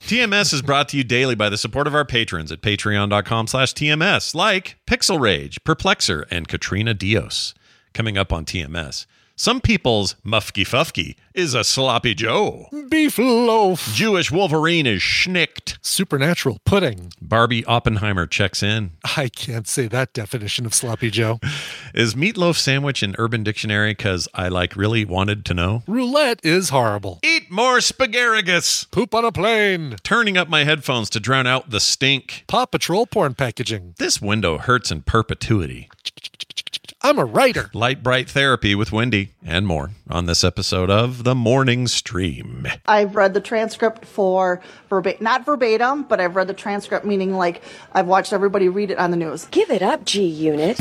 TMS is brought to you daily by the support of our patrons at patreon.com slash TMS, like Pixel Rage, Perplexer, and Katrina Dios. Coming up on TMS. Some people's Mufky Fufky is a sloppy Joe. Beef loaf. Jewish Wolverine is schnicked. Supernatural pudding. Barbie Oppenheimer checks in. I can't say that definition of sloppy Joe. Is meatloaf sandwich in Urban Dictionary? Because I like really wanted to know. Roulette is horrible. Eat more spagaragus. Poop on a plane. Turning up my headphones to drown out the stink. Paw Patrol porn packaging. This window hurts in perpetuity. I'm a writer. Lite Bright Therapy with Wendi and more on this episode of The Morning Stream. I've read the transcript for verbatim, not verbatim, but I've read the transcript, meaning like I've watched everybody read it on the news. Give it up, G Unit.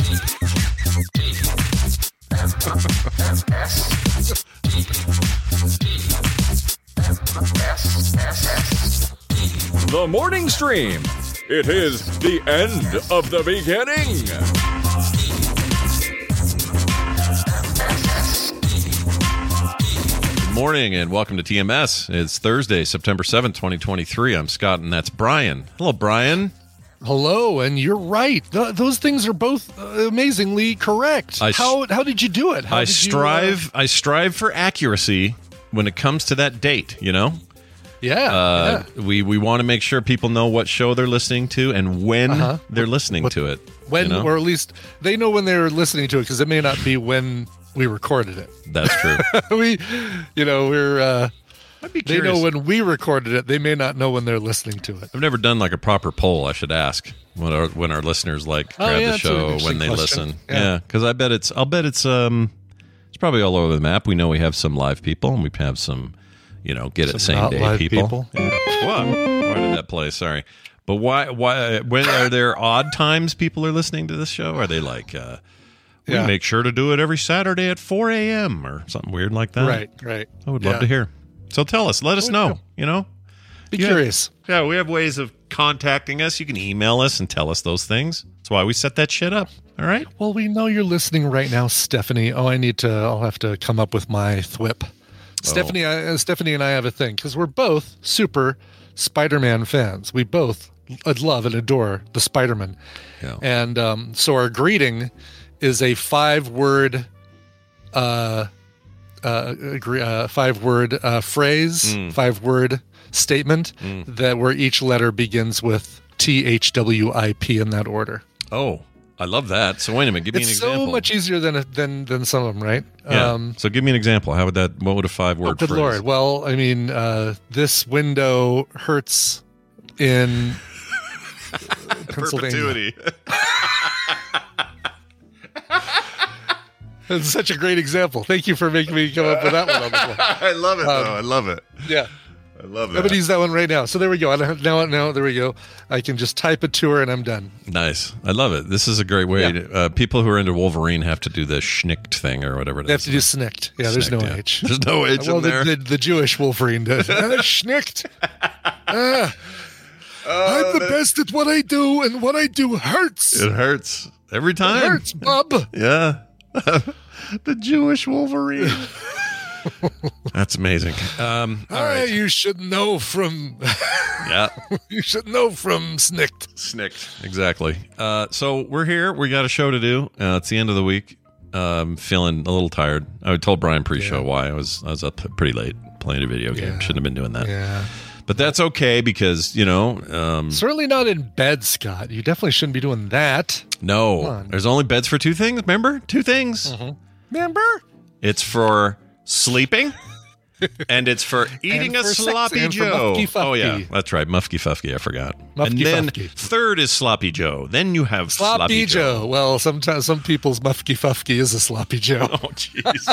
The morning stream. It is the end of the beginning. Morning and welcome to TMS. It's Thursday, September 7th, 2023. I'm Scott and that's Brian. Hello, Brian. Hello, and you're right. Th- those things are both uh, amazingly correct. I how how did you do it? How I did you, uh, strive I strive for accuracy when it comes to that date, you know? yeah, Uh, yeah. we we want to make sure people know what show they're listening to and when Uh-huh. they're listening What- to it. When, you know? or at least they know when they're listening to it because it may not be when we recorded it. That's true. we, you know, we're. Uh, I'd be they know when we recorded it. They may not know when they're listening to it. I've never done like a proper poll. I should ask when our when our listeners like Oh, yeah, the show when they question. listen. Yeah. Yeah, because I bet it's I'll bet it's um it's probably all over the map. We know we have some live people and we have some you know get it same day live people. people. Yeah. What? Why did that play? Sorry, but why why when are there odd times people are listening to this show? Are they like uh we Yeah. make sure to do it every Saturday at 4 a.m. or something weird like that? Right, right. I would Yeah. love to hear. So tell us, let us know. You know, Be Yeah. curious. yeah, we have ways of contacting us. You can email us and tell us those things. That's why we set that shit up. All right. Well, we know you're listening right now, Stephanie. Oh, I need to. I'll have to come up with my thwip. Oh. Stephanie, I, uh, Stephanie, and I have a thing because we're both super Spider-Man fans. We both love and adore the Spider-Man, Yeah. and um, so our greeting is a five-word, uh, uh, uh five-word uh, phrase, Mm. five-word statement that where each letter begins with T H W I P in that order. Oh, I love that. So wait a minute. Give me It's an so much easier than than than some of them, right? Yeah. so give me an example. How would that? What would a five word good phrase? lord. Well, I mean, uh, this window hurts in Pennsylvania. Perpetuity. It's such a great example. Thank you for making me come up with that one on the. I love it Um, though. I love it. Yeah. I love it. I'm gonna use that one right now. So there we go. I Now, now, there we go. I can just type it to her, and I'm done. Nice. I love it. This is a great way. Yeah. To, uh, people who are into Wolverine have to do the schnicked thing or whatever it They have to do snicked. Yeah, there's no Snicked, yeah. H. There's no H well, in there. The, the, the Jewish Wolverine does. Uh, schnicked. Oh, I'm the best at what I do, and what I do hurts. It hurts every time. It hurts, bub. Yeah. the Jewish Wolverine. That's amazing. Um, all Ah, right. you should know from Yeah. you should know from snicked. Snicked. Exactly. Uh, so we're here. We got a show to do. Uh, it's the end of the week. Um, feeling a little tired. I told Brian pre-show Yeah. why I was I was up pretty late. playing a video game. Yeah. Shouldn't have been doing that. Yeah. But that's okay because, you know, um, Certainly not in bed, Scott. You definitely shouldn't be doing that. no, on. there's only beds for two things. Remember? Two things. Remember? It's for sleeping. And it's for eating a for sex sloppy and Joe. Mufky Oh yeah, that's right, Mufky Fufky. I forgot. Mufky and then Fufky. third is sloppy Joe. Then you have Sloppy, sloppy, Joe. Well, sometimes some people's mufky fufky is a sloppy Joe. Oh jeez.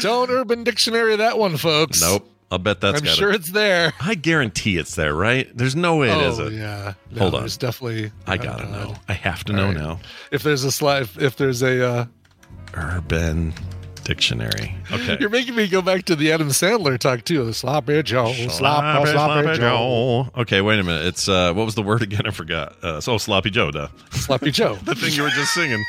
Don't Urban Dictionary that one, folks. nope. I'll bet that's I'm sure it. it's there. I guarantee it's there, right? There's no way it oh, isn't. yeah. No, Hold on. There's definitely. I gotta God. know. I have to know right. now. If there's a slide, if there's a, uh, Urban Dictionary. Okay. you're making me go back to the Adam Sandler talk too. The sloppy Joe, sloppy, sloppy, Joe, Okay, wait a minute. It's uh, what was the word again? I forgot. Uh, so sloppy Joe, duh. sloppy Joe. the thing you were just singing.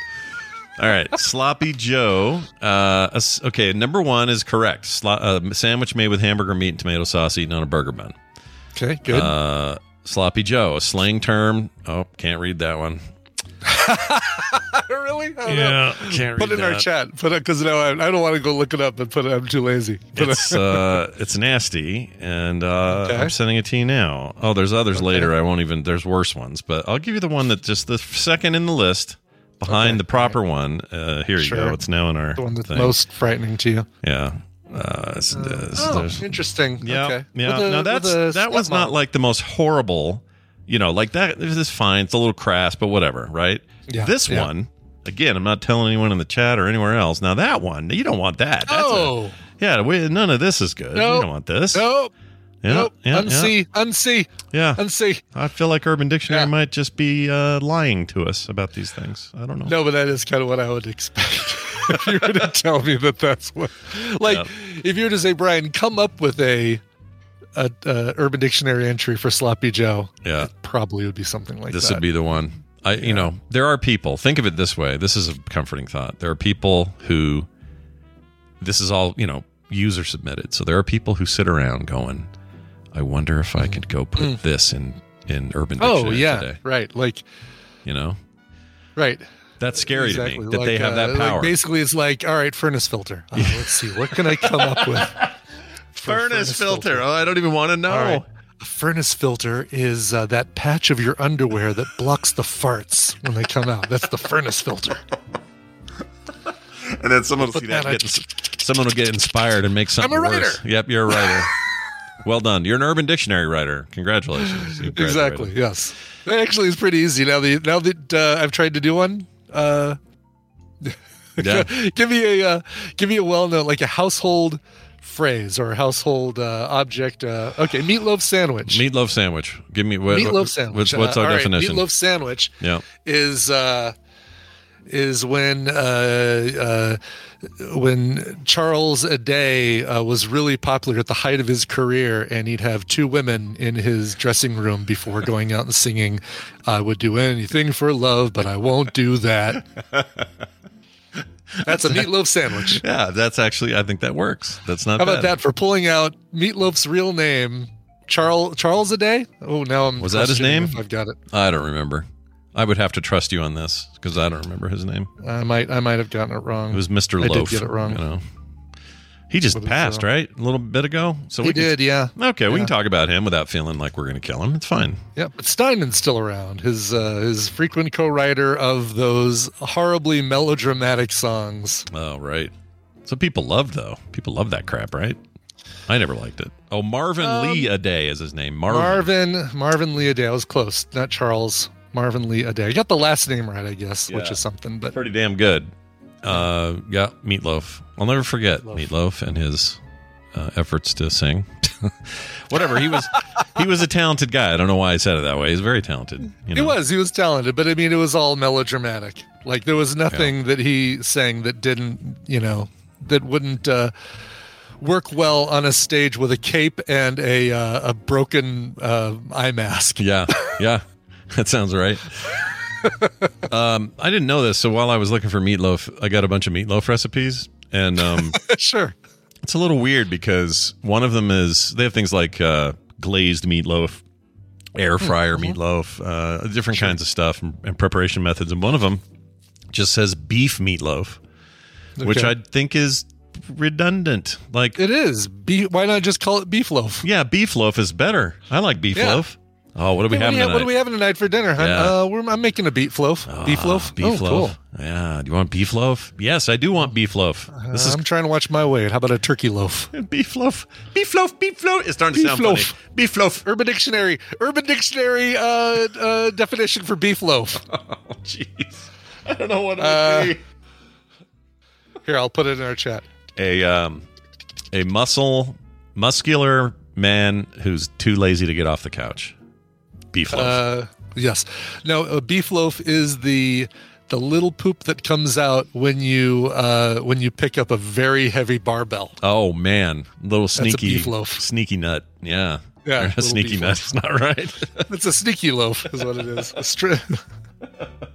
All right, sloppy Joe. Uh, okay, number one is correct. Slo- uh, sandwich made with hamburger meat and tomato sauce eaten on a burger bun. Okay, good. Uh, sloppy Joe, a slang term. Oh, can't read that one. really? I don't know. can't Put it in our chat. Put it because now I, I don't want to go look it up and put it. I'm too lazy. Put It's uh, it's nasty, and uh, Okay. I'm sending it to you now. Oh, there's others later. I won't even. There's worse ones, but I'll give you the one that just the second in the list behind Okay. the proper one. Uh, here you go. It's now in our the one that's thing. most frightening to you. Yeah. Uh, it's, it's- Oh, interesting. yeah, Okay. yeah. A- now that's that was not like the most horrible. You know, like that. This is fine. It's a little crass, but whatever, right? Yeah, this yeah. one, again, I'm not telling anyone in the chat or anywhere else. Now that one, you don't want that. That's a- Oh yeah. We, none of this is good. Nope. You don't want this. nope, Yeah, nope. yeah, yeah. unsee, unsee, Yeah. unsee. I feel like Urban Dictionary Yeah. might just be uh, lying to us about these things. I don't know. No, but that is kind of what I would expect. if you were to tell me that that's what, like, if you were to say, Brian, come up with a, a, a Urban Dictionary entry for Sloppy Joe, Yeah. it probably would be something like this that. would be the one. I, you know, there are people. Think of it this way. This is a comforting thought. There are people who, this is all you know, user submitted. So there are people who sit around going, "I wonder if I could go put this in in Urban Dictionary oh yeah, today." right, like You know, right. that's scary to me Exactly, that they like, have that uh, like power. basically, it's like, all right, furnace filter. Uh, let's see, what can I come up with? for furnace filter. Oh, I don't even want to know. All right. A furnace filter is uh, that patch of your underwear that blocks the farts when they come out. That's the furnace filter. And then someone will see that. that Get, someone will get inspired and make something I'm a writer. worse. Yep, you're a writer. well done. You're an Urban Dictionary writer. Congratulations. Exactly. Yes. Actually is pretty easy now. That now that uh, I've tried to do one. Uh, Yeah. give me a uh, give me a well known like a household phrase or a household uh, object. Uh, okay, meatloaf sandwich. Meatloaf sandwich. Give me what, meatloaf what- sandwich. What's, what's Uh, our all right, definition? meatloaf sandwich Yeah. is uh, is when uh, uh, when Charles Aday uh, was really popular at the height of his career, and he'd have two women in his dressing room before going out and singing, "I would do anything for love, but I won't do that." That's a meatloaf sandwich. Yeah, that's actually. I think that works. That's not. How about that for pulling out Meatloaf's real name, Charles Charles Aday? Oh, now I'm Was that his name? I've got it. I don't remember. I would have to trust you on this because I don't remember his name. I might I might have gotten it wrong. It was Mister I Loaf. did get it wrong. You know, he just What is, passed uh, right a little bit ago. So he we did, yeah. Okay, we Yeah. can talk about him without feeling like we're going to kill him. It's fine. Yeah, but Steinman's still around. His uh, his frequent co-writer of those horribly melodramatic songs. Oh, right. So people love though. People love that crap, right? I never liked it. Oh, Marvin Lee Aday is his name. Marvin. Marvin Marvin Lee Aday. I was close, not Charles. Marvin Lee Aday. I got the last name right, I guess, which is something. But Pretty damn good. Uh, yeah, Meatloaf. I'll never forget Meatloaf and his uh, efforts to sing. Whatever he was, he was a talented guy. I don't know why I said it that way. He's very talented. You he was he was talented, but I mean, it was all melodramatic. Like there was nothing that he sang that didn't, you know, that wouldn't. Uh, Work well on a stage with a cape and a uh, a broken uh, eye mask. Yeah, yeah, that sounds right. um, I didn't know this, so while I was looking for meatloaf, I got a bunch of meatloaf recipes, and um, sure. it's a little weird because one of them is they have things like uh, glazed meatloaf, air fryer meatloaf, uh, different kinds of stuff and, and preparation methods, and one of them just says beef meatloaf, which I think is redundant. Like, It is. Be- why not just call it beef loaf? yeah, beef loaf is better. I like beef Yeah. loaf. Oh, what are we Hey, having do you have, tonight? what are we having tonight for dinner, hon? Yeah. Uh, we're, I'm making a beef loaf. beef Ah, loaf. Beef oh, loaf. Yeah. Do you want beef loaf? Yes, I do want beef loaf. This Uh, is I'm trying to watch my weight. How about a turkey loaf? beef loaf. Beef loaf. Beef loaf. It's starting to Beef sound loaf. funny. Beef loaf. Urban Dictionary. Urban Dictionary uh, uh, definition for beef loaf. Oh, jeez. I don't know what it Uh, would be. Here, I'll put it in our chat. A um, a muscle, muscular man who's too lazy to get off the couch. Beef loaf. Uh, yes. Now, a beef loaf is the the little poop that comes out when you uh, when you pick up a very heavy barbell. oh man, little a sneaky beef loaf. sneaky nut. Yeah. Yeah, a sneaky nut. loaf. It's not right. It's a sneaky loaf, is what it is. A stri-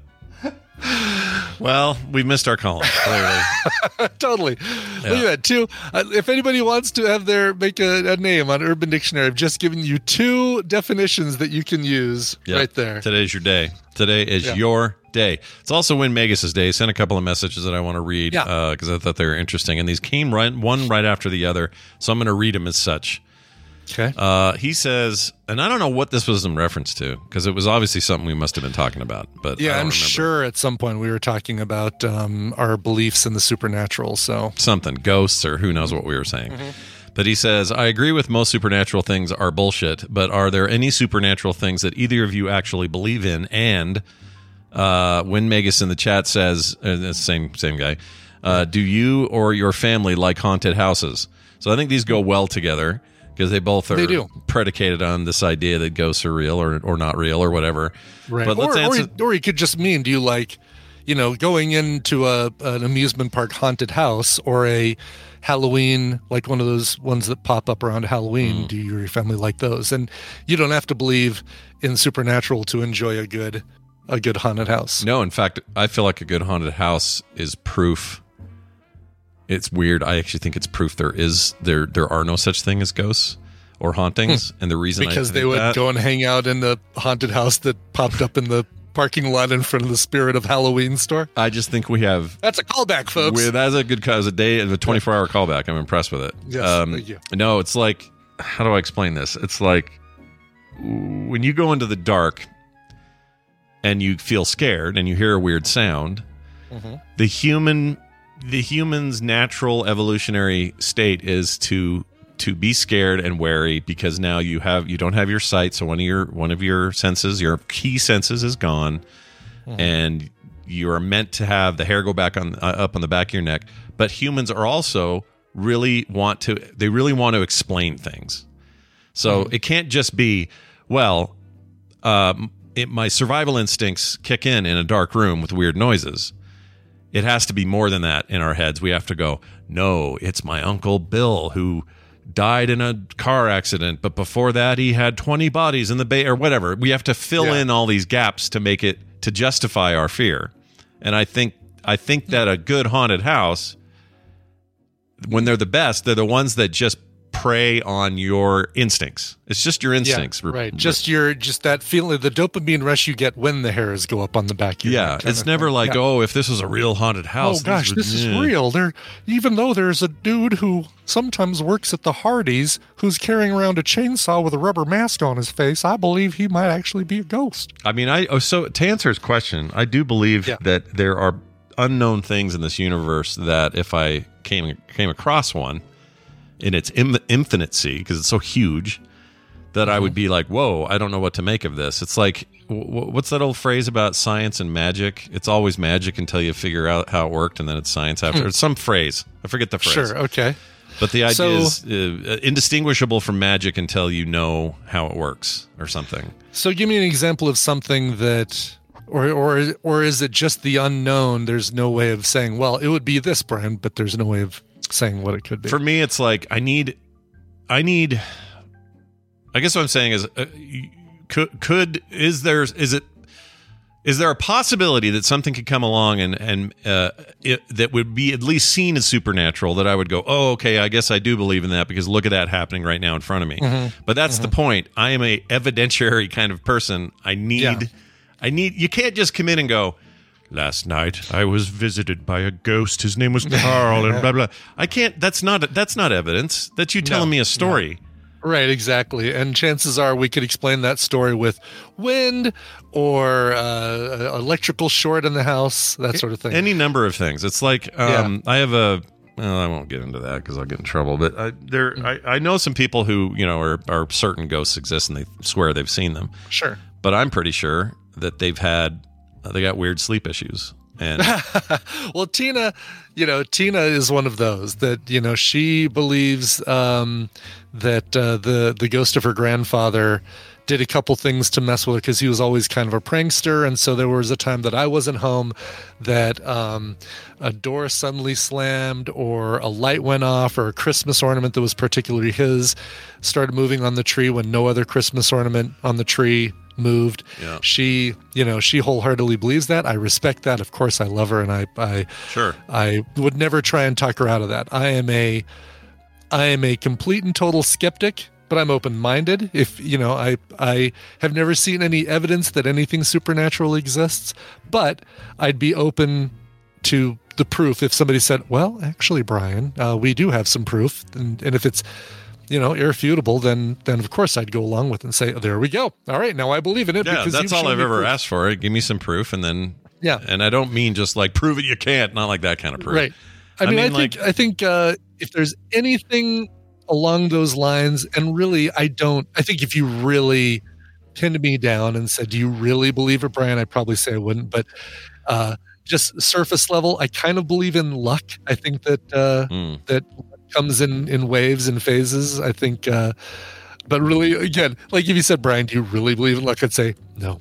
well, we missed our column. Clearly. totally. Look at that. Two. Uh, if anybody wants to have their make a, a name on Urban Dictionary, I've just given you two definitions that you can use Yep. right there. Today's your day. Today is Yeah. your day. It's also Win Magus' day. Sent a couple of messages that I want to read Yeah. because I thought they were interesting, and these came right one right after the other. So I'm going to read them as such. Okay. Uh, he says, and I don't know what this was in reference to because it was obviously something we must have been talking about. But yeah, I'm remember. sure at some point we were talking about um, our beliefs in the supernatural. So something ghosts or who knows what we were saying. But he says, I agree with most supernatural things are bullshit, but are there any supernatural things that either of you actually believe in? And uh, when Megas in the chat says, uh, same same guy, uh, do you or your family like haunted houses? So I think these go well together because they both are They do. predicated on this idea that ghosts are real or, or not real or whatever. Right. But let's or, or, answer. you- or you could just mean, do you like, you know, going into a an amusement park haunted house or a Halloween, like one of those ones that pop up around Mm. Halloween? Do you or your family like those? And you don't have to believe in supernatural to enjoy a good a good haunted house. No, in fact, I feel like a good haunted house is proof. It's weird. I actually think it's proof there is there there are no such thing as ghosts or hauntings, and the reason I Because they would that- go and hang out in the haunted house that popped up in the parking lot in front of the Spirit of Halloween store. I just think we have. That's a callback, folks. With, that's a good cause a day of a twenty four hour callback. I'm impressed with it. Um, Yes, thank you. No, it's like how do I explain this? It's like when you go into the dark and you feel scared and you hear a weird sound. Mm-hmm. The human the human's natural evolutionary state is to to be scared and wary because now you have you don't have your sight. So one of your one of your senses your key senses is gone and you are meant to have the hair go back on uh, up on the back of your neck. But humans are also really want to they really want to explain things. So it can't just be well um, it, my survival instincts kick in in a dark room with weird noises it has to be more than that in our heads. We have to go, no, it's my uncle Bill who died in a car accident, but before that he had 20 bodies in the bay or whatever. We have to fill Yeah. in all these gaps to make it to justify our fear. And I think I think that a good haunted house when they're the best, they're the ones that just prey on your instincts. It's just your instincts. Yeah, right. Just your just that feeling, the dopamine rush you get when the hairs go up on the back. Of your yeah, it's never like, Yeah. oh, if this was a real haunted oh, house. Oh gosh, would- this is yeah. real. There, even though there's a dude who sometimes works at the Hardys who's carrying around a chainsaw with a rubber mask on his face, I believe he might actually be a ghost. I mean, I oh, so to answer his question, I do believe that there are unknown things in this universe that if I came came across one in its Im- infinity because it's so huge that I Mm-hmm. would be like, "Whoa, I don't know what to make of this." It's like w- what's that old phrase about science and magic? It's always magic until you figure out how it worked, and then it's science after. It's some phrase. I forget the phrase. Hmm. Sure, okay. But the idea So- is uh, indistinguishable from magic until you know how it works or something. So give me an example of something that or or or is it just the unknown? There's no way of saying, well, it would be this, brand, but there's no way of saying what it could be. For me, it's like I need, I need. I guess what I'm saying is, uh, could could is there is it is there a possibility that something could come along and and uh, it, that would be at least seen as supernatural that I would go, oh, okay, I guess I do believe in that because look at that happening right now in front of me. Mm-hmm. But that's the point. I am a evidentiary kind of person. I need, Yeah. I need. You can't just come in and go. Last night I was visited by a ghost. His name was Carl, and blah blah. I can't. That's not. That's not evidence. That's you telling No, me a story. Right, exactly. And chances are we could explain that story with wind or uh, electrical short in the house, that sort of thing. Any number of things. It's like um, I have a. Well, I won't get into that because I'll get in trouble. But I, there, I, I know some people who you know are, are certain ghosts exist and they swear they've seen them. sure. But I'm pretty sure that they've had they got weird sleep issues. And well, Tina, you know, Tina is one of those that you know she believes um, that uh, the the ghost of her grandfather did a couple things to mess with her because he was always kind of a prankster, and so there was a time that I wasn't home that um, a door suddenly slammed, or a light went off, or a Christmas ornament that was particularly his started moving on the tree when no other Christmas ornament on the tree moved. Yeah. She, you know, she wholeheartedly believes that. I respect that. Of course, I love her, and I, I, Sure. I would never try and talk her out of that. I am a, I am a complete and total skeptic, but I'm open-minded. If you know, I, I have never seen any evidence that anything supernatural exists, but I'd be open to the proof if somebody said, "Well, actually, Brian, uh, we do have some proof," and, and if it's you know irrefutable, then then of course I'd go along with it and say, "There we go. All right, now I believe in it." Yeah, because that's all I've ever proof." asked for. Give me some proof, and then Yeah. And I don't mean just like prove it you can't. Not like that kind of proof. Right. I mean, I, think I think uh, if there's anything along those lines, and really, I don't. I think if you really pinned me down and said, "Do you really believe it, Brian?" I'd probably say I wouldn't. But uh, just surface level, I kind of believe in luck. I think that uh, Hmm. that comes in in waves and phases. I think. Uh, but really, again, like if you said, Brian, do you really believe in luck? I'd say no.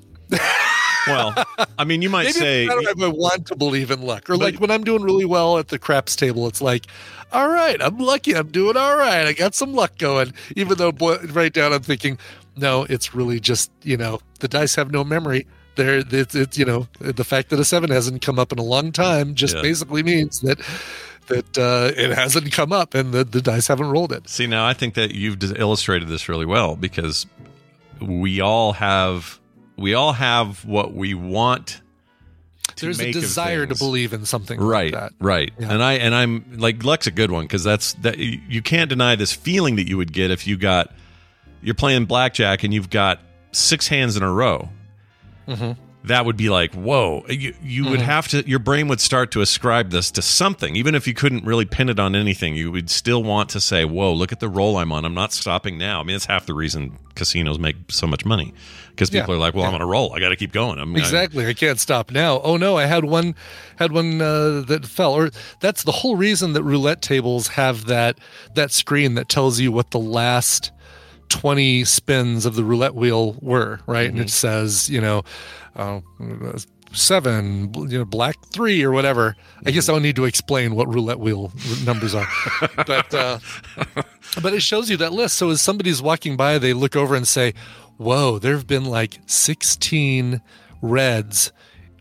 Well, I mean, you might Maybe say not I want to believe in luck, or But- like when I'm doing really well at the craps table, it's like, all right, I'm lucky, I'm doing all right, I got some luck going. Even though boy, right down, I'm thinking, no, it's really just you know the dice have no memory. There, it's, it's you know the fact that a seven hasn't come up in a long time just Yeah. basically means that that uh, it hasn't come up and the, the dice haven't rolled it. See, now I think that you've illustrated this really well because we all have we all have what we want. There's a desire to believe in something right like that. right Yeah. and i and i'm like luck's a good one because that's that you you can't deny this feeling that you would get if you got you're playing blackjack and you've got six hands in a row Mm-hmm. That would be like whoa you, you would have to your brain would start to ascribe this to something even if you couldn't really pin it on anything you would still want to say whoa look at the roll i'm on i'm not stopping now i mean that's half the reason casinos make so much money because people Yeah. are like well i'm on a roll i got to keep going I'm, Exactly. I can't stop now. Oh no, I had one had one uh, that fell. Or that's the whole reason that roulette tables have that that screen that tells you what the last 20 spins of the roulette wheel were, right? And it says, you know, uh, seven, you know, black three or whatever. I guess I don't need to explain what roulette wheel numbers are, but uh, but it shows you that list. So as somebody's walking by, they look over and say, "Whoa, there have been like 16 reds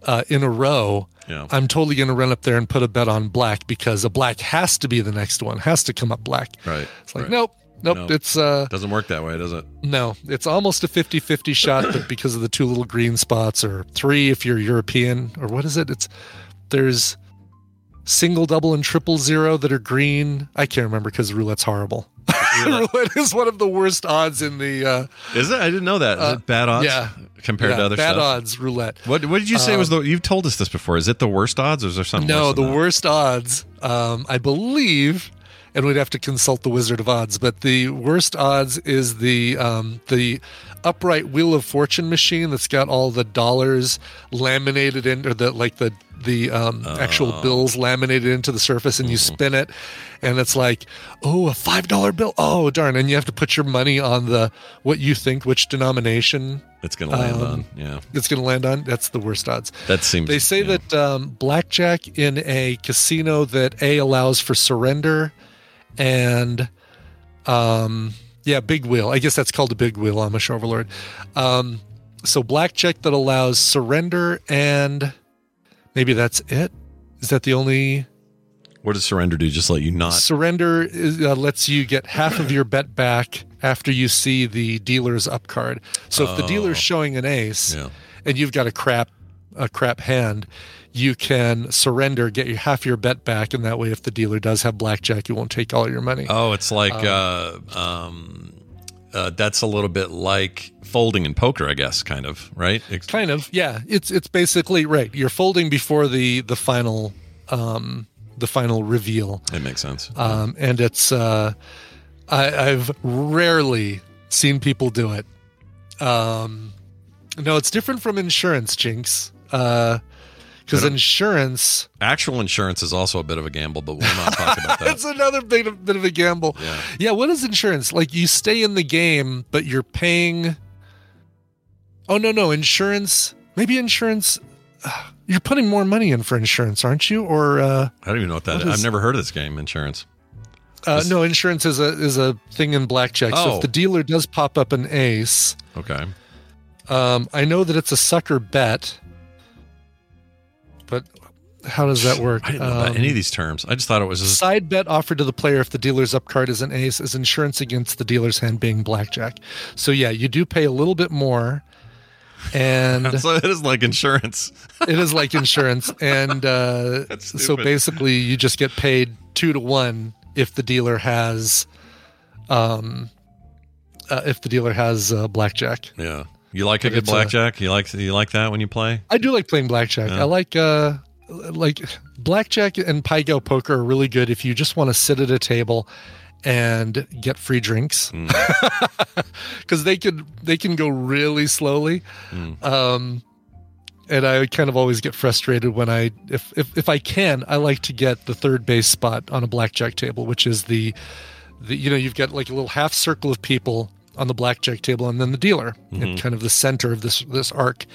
uh, in a row." Yeah. I'm totally going to run up there and put a bet on black because a black has to be the next one, has to come up black. right It's like, right. nope, nope, Nope. it's uh, doesn't work that way does it no, it's almost a 50 50 shot, but because of the two little green spots, or three if you're European, or what is it? It's there's single, double, and triple zero that are green. I can't remember because roulette's horrible. Roulette is one of the worst odds in the uh, Is it? I didn't know that. Is it bad odds? yeah. Compared yeah, to other bad stuff. odds roulette. What What did you say was the? You've told us this before. Is it the worst odds, or is there something? No, the that? worst odds, um, I believe, and we'd have to consult the Wizard of Odds, but the worst odds is the um, the upright Wheel of Fortune machine that's got all the dollars laminated in, or the like the the um, actual Oh. bills laminated into the surface, and you Mm-hmm. spin it, and it's like, oh, a five dollar bill. Oh, darn! And you have to put your money on the what you think which denomination It's going to land um, on. Yeah, it's going to land on. That's the worst odds. that seems. They say yeah. that um, blackjack in a casino that a allows for surrender, and um, yeah, big wheel. I guess that's called a big wheel. Amish overlord. Um, so blackjack that allows surrender, and maybe that's it. Is that the only What does surrender do? Just let you not. surrender? Is, uh, lets you get half of your bet back after you see the dealer's up card. So if the dealer's showing an ace, Yeah. and you've got a crap a crap hand, you can surrender, get your half your bet back, and that way, if the dealer does have blackjack, you won't take all your money. Oh, it's like uh, um, uh, that's a little bit like folding in poker, I guess, kind of, right? Ex- kind of, yeah. It's it's basically right. You're folding before the the final um, the final reveal, it makes sense. um, and it's uh, I, I've rarely seen people do it. Um, no, it's different from insurance, Jinx. Because insurance, Actual insurance is also a bit of a gamble, but we'll not talk about that. it's another bit of, bit of a gamble. Yeah. Yeah. What is insurance? Like you stay in the game, but you're paying. Oh no, no insurance. Maybe insurance. You're putting more money in for insurance, aren't you? Or uh, I don't even know what that What is. is- I've never heard of this game, insurance. uh, no, insurance is a is a thing in blackjack. So Oh. if the dealer does pop up an ace, Okay. um, I know that it's a sucker bet. But how does that work? I didn't know about Um, any of these terms. I just thought it was a Side bet offered to the player if the dealer's up card is an ace is insurance against the dealer's hand being blackjack. So yeah, you do pay a little bit more, and so it is like insurance. it is like insurance. And uh, so basically, you just get paid two to one if the dealer has, um, uh, if the dealer has uh, blackjack. Yeah. You like a good a- blackjack? You like you like that when you play? I do like playing blackjack. Yeah. I like uh like blackjack and Pai Gow poker are really good if you just want to sit at a table and get free drinks Mm. because they could they can go really slowly. Mm. Um, and I kind of always get frustrated when I if, if if I can I like to get the third base spot on a blackjack table, which is the the you know you've got like a little half circle of people on the blackjack table and then the dealer in kind of the center of this this arc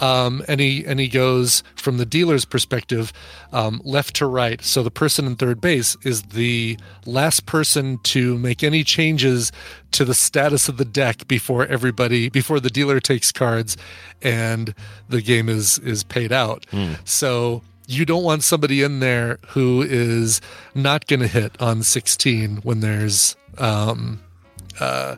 um, and he and he goes from the dealer's perspective um, left to right. So the person in third base is the last person to make any changes to the status of the deck before everybody before the dealer takes cards and the game is is paid out. So you don't want somebody in there who is not going to hit on 16 when there's um, uh,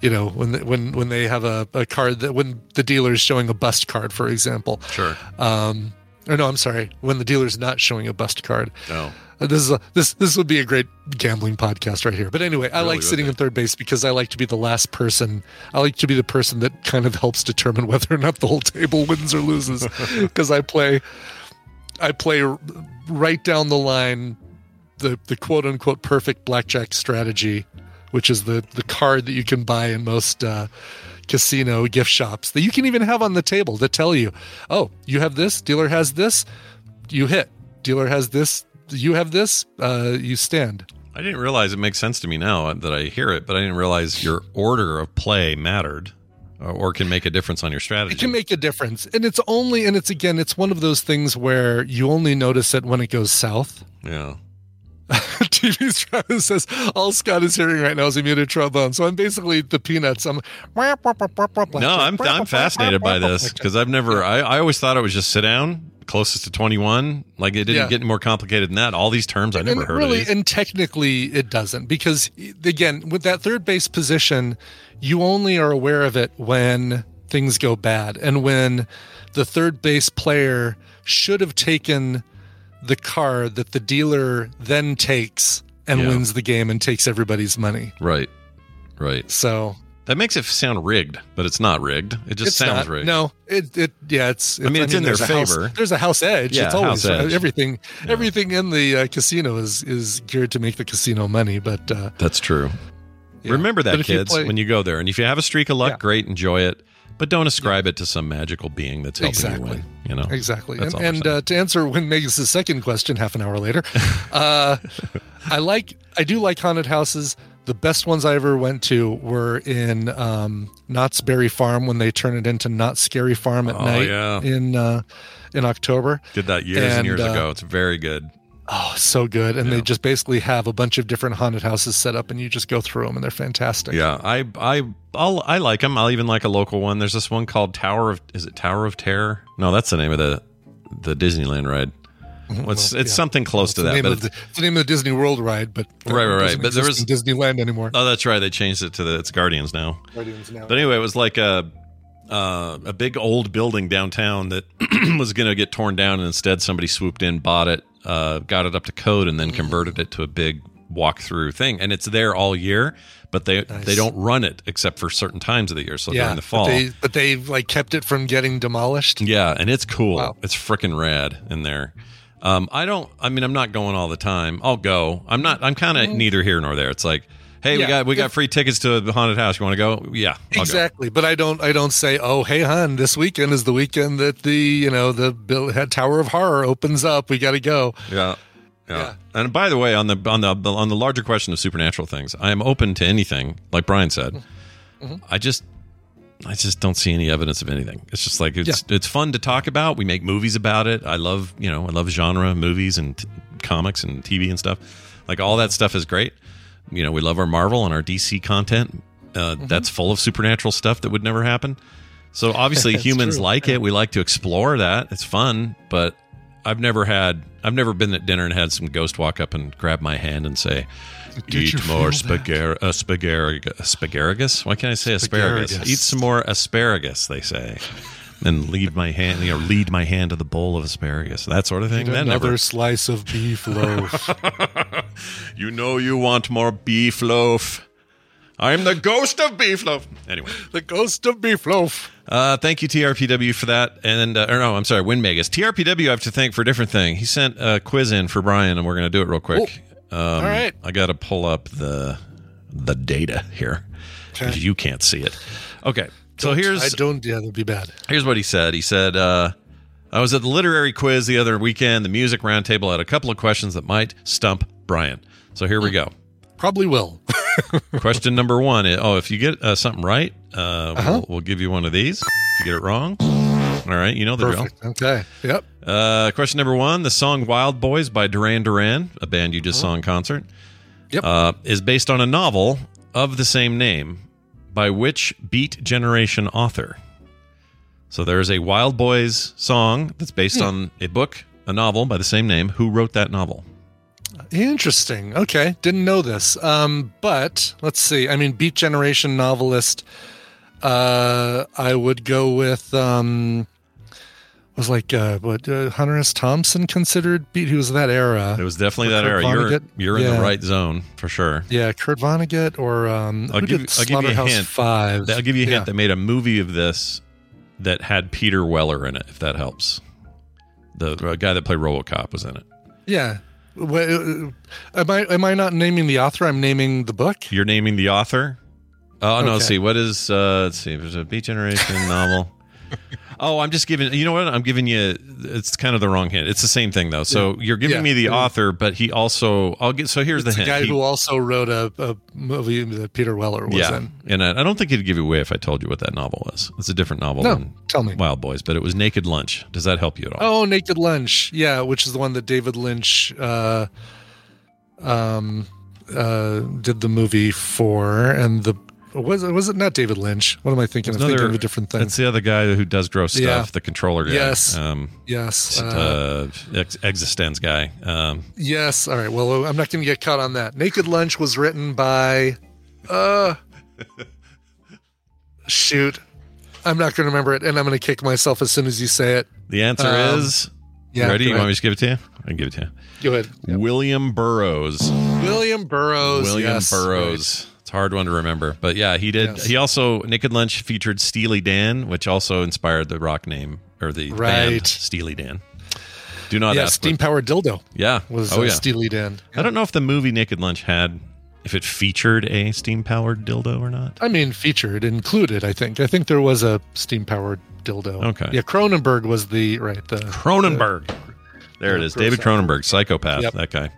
you know when the, when when they have a, a card that when the dealer is showing a bust card for example Sure. um or no i'm sorry when the dealer's not showing a bust card No. Uh, this is a, this this would be a great gambling podcast right here but anyway i Really like sitting in third base because i like to be the last person i like to be the person that kind of helps determine whether or not the whole table wins or loses because i play i play right down the line the the quote unquote perfect blackjack strategy, which is the the card that you can buy in most uh, casino gift shops that you can even have on the table to tell you, oh, you have this, dealer has this, you hit, dealer has this, you have this, uh, you stand. I didn't realize it makes sense to me now that I hear it, but I didn't realize your order of play mattered or, or can make a difference on your strategy. It can make a difference, and it's only and it's again, it's one of those things where you only notice it when it goes south. yeah. TV's Travis says all Scott is hearing right now is a muted trombone. So I'm basically the peanuts. I'm No, I'm I'm fascinated by this because I've never. I, I always thought it was just sit down closest to 21. Like it didn't Yeah. get more complicated than that. All these terms I never and heard really, of. These. and technically, it doesn't because again, with that third base position, you only are aware of it when things go bad and when the third base player should have taken the car that the dealer then takes and Yeah. wins the game and takes everybody's money. Right. Right. So That makes it sound rigged, but it's not rigged. It just sounds not, rigged. No, it it yeah, it's. I mean, it's in their a house- favor. there's a house edge. Yeah, it's always house edge. everything. Yeah. Everything in the uh, casino is is geared to make the casino money. But uh, That's true. yeah. Remember that, if you kids, play- when you go there. And if you have a streak of luck, Yeah. great, enjoy it. But don't ascribe it to some magical being that's helping Exactly. you win. You know Exactly. That's and and uh, to answer when Megan's second question, half an hour later, uh, I like I do like haunted houses. The best ones I ever went to were in um, Knott's Berry Farm when they turn it into Knott's Scary Farm at Oh, night yeah. in uh, in October. Did that years and, and, years uh, ago. It's very good. Oh, so good! And Yeah. they just basically have a bunch of different haunted houses set up, and you just go through them, and they're fantastic. Yeah, I I I'll, I like them. I'll even like a local one. There's this one called Tower of is it Tower of Terror? No, that's the name of the the Disneyland ride. Well, it's Well, it's yeah. something close It's to that. But the, it's- the name of the Disney World ride, but Right, right, right. But there in Disneyland anymore. oh, that's right. They changed it to the it's Guardians now. Guardians now. But anyway, it was like a uh, a big old building downtown that was going to get torn down, and instead somebody swooped in, bought it, uh, got it up to code, and then converted it to a big walk-through thing. And it's there all year, but they they don't run it except for certain times of the year. So during the fall, But they, but they like kept it from getting demolished. yeah, and it's cool. Wow. It's freaking rad in there. Um, I don't. I mean, I'm not going all the time. I'll go. I'm not. I'm kind of neither here nor there. It's like, hey, we got we got free tickets to the haunted house. You want to go? Yeah, I'll go. Exactly, but I don't. I don't say, "Oh, hey, hon, this weekend is the weekend that the you know the Bill, Tower of Horror opens up. We got to go." Yeah. Yeah. Yeah. And by the way, on the on the on the larger question of supernatural things, I am open to anything. Like Brian said, Mm-hmm. I just I just don't see any evidence of anything. It's just like it's it's fun to talk about. We make movies about it. I love you know I love genre movies and t- comics and TV and stuff. Like all that stuff is great. You know we love our Marvel and our DC content. Uh, Mm-hmm. That's full of supernatural stuff that would never happen. So obviously humans true. like it. We like to explore that. It's fun, but I've never had I've never been at dinner and had some ghost walk up and grab my hand and say, Did "Eat more feel that?" spagar- uh, spagaragus." Asparagus? Why can't I say asparagus? Asparagus. Eat some more asparagus. They say, and lead my hand, you know, lead my hand to the bowl of asparagus, that sort of thing. That Another never. slice of beef loaf. You know, you want more beef loaf. I'm the ghost of beef loaf. Anyway. the ghost of beef loaf. Uh, thank you, TRPW, for that. And, uh, or no, I'm sorry, Winmegas. TRPW, I have to thank for a different thing. He sent a quiz in for Brian, and we're going to do it real quick. Um, all right. I got to pull up the the data here because you can't see it. Okay. So here's I don't. Yeah, that'd be bad. here's what he said. He said, uh, I was at the literary quiz the other weekend. The music roundtable had a couple of questions that might stump Brian. So here we go. Probably will. Question number one. is- Oh, if you get uh, something right, uh, Uh-huh. we'll, we'll give you one of these. If you get it wrong, all right, you know the drill. Okay. Yep. Uh, question number one: The song "Wild Boys" by Duran Duran, a band you just saw in concert, Yep. uh, is based on a novel of the same name by which Beat Generation author? So there is a Wild Boys song that's based on a book, a novel by the same name. Who wrote that novel? Interesting. Okay, didn't know this. Um, but let's see. I mean, Beat Generation novelist. Uh, I would go with um, was like uh, what uh, Hunter S. Thompson considered Beat. He was that era. It was definitely that era. Kurt You're you're in the right zone for sure. Yeah, Kurt Vonnegut or um, I'll who give did you- I'll give you a Slaughterhouse hint. Five. I'll give you a hint. Yeah. They made a movie of this that had Peter Weller in it. If that helps, the, the guy that played RoboCop was in it. Yeah. Wha- uh, Am I am I not naming the author? I'm naming the book. You're naming the author. Oh no! Let's Okay. see. What is? Uh, let's see. There's a Beat Generation novel. Oh, I'm just giving. You know what? I'm giving you. It's kind of the wrong hint. It's the same thing though. So you're giving Yeah. me the Yeah. author, but he also. I'll get. So here's It's the hint. guy He- who also wrote a, a movie that Peter Weller was yeah, in. and I, I don't think he'd give you away if I told you what that novel was. It's a different novel No, than tell me. Wild Boys, but it was Naked Lunch. Does that help you at all? Oh, Naked Lunch. Yeah, which is the one that David Lynch uh, um, uh, did the movie for, and the was it was it not David Lynch? What am I thinking? I'm thinking of a different thing. It's the other guy who does gross stuff, Yeah. the controller guy. Yes. Um, yes, uh, uh, ex- Existence guy. Um, yes. All right. Well, I'm not going to get caught on that. Naked Lunch was written by, uh, shoot, I'm not going to remember it, and I'm going to kick myself as soon as you say it. the answer Um, is. yeah, ready? go You want me to just give it to you? I can give it to you. Go ahead. William Burroughs. William Burroughs. William yes, Burroughs. It's a hard one to remember, but yeah, he did. Yes. He also Naked Lunch featured Steely Dan, which also inspired the rock name or the band Right. Steely Dan. Do not Yeah, ask. steam powered dildo yeah. was oh uh, yeah. Steely Dan. I don't know if the movie Naked Lunch had if it featured a steam powered dildo or not. I mean, featured, included. I think. I think there was a steam powered dildo. Okay. Yeah, Cronenberg was the right. The Cronenberg. There it Yeah, is. David. Cronenberg, psychopath. Yep. That guy.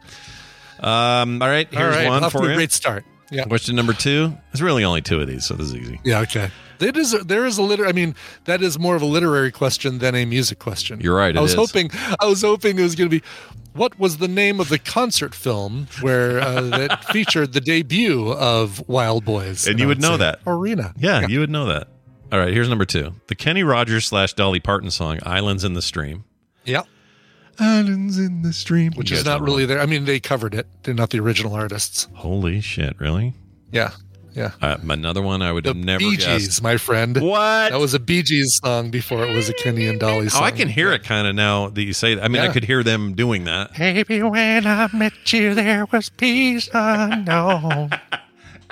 Um, all right, All here's right, one off to for a you. great start. Yeah. Question number two. There's really only two of these, so this is easy. Yeah. Okay. It is. There is a liter. I mean, that is more of a literary question than a music question. You're right, I was is. hoping. I was hoping it was going to be. What was the name of the concert film where uh, that featured the debut of Wild Boys? And you I would know that. Arena. Yeah, you would know that. All right, here's number two. The Kenny Rogers slash Dolly Parton song "Islands in the Stream." Yeah. Islands in the Stream, Which is not really there. I mean, they covered it. They're not the original artists. Holy shit! Really? Yeah. Yeah. Uh, another one I would The have never Bee guessed. Gees, my friend. What? That was a Bee Gees song before it was a Kenny and Dolly song. Oh, I can hear it kind of now that you say that. I mean, I could hear them doing that. Baby, when I met you, there was peace unknown.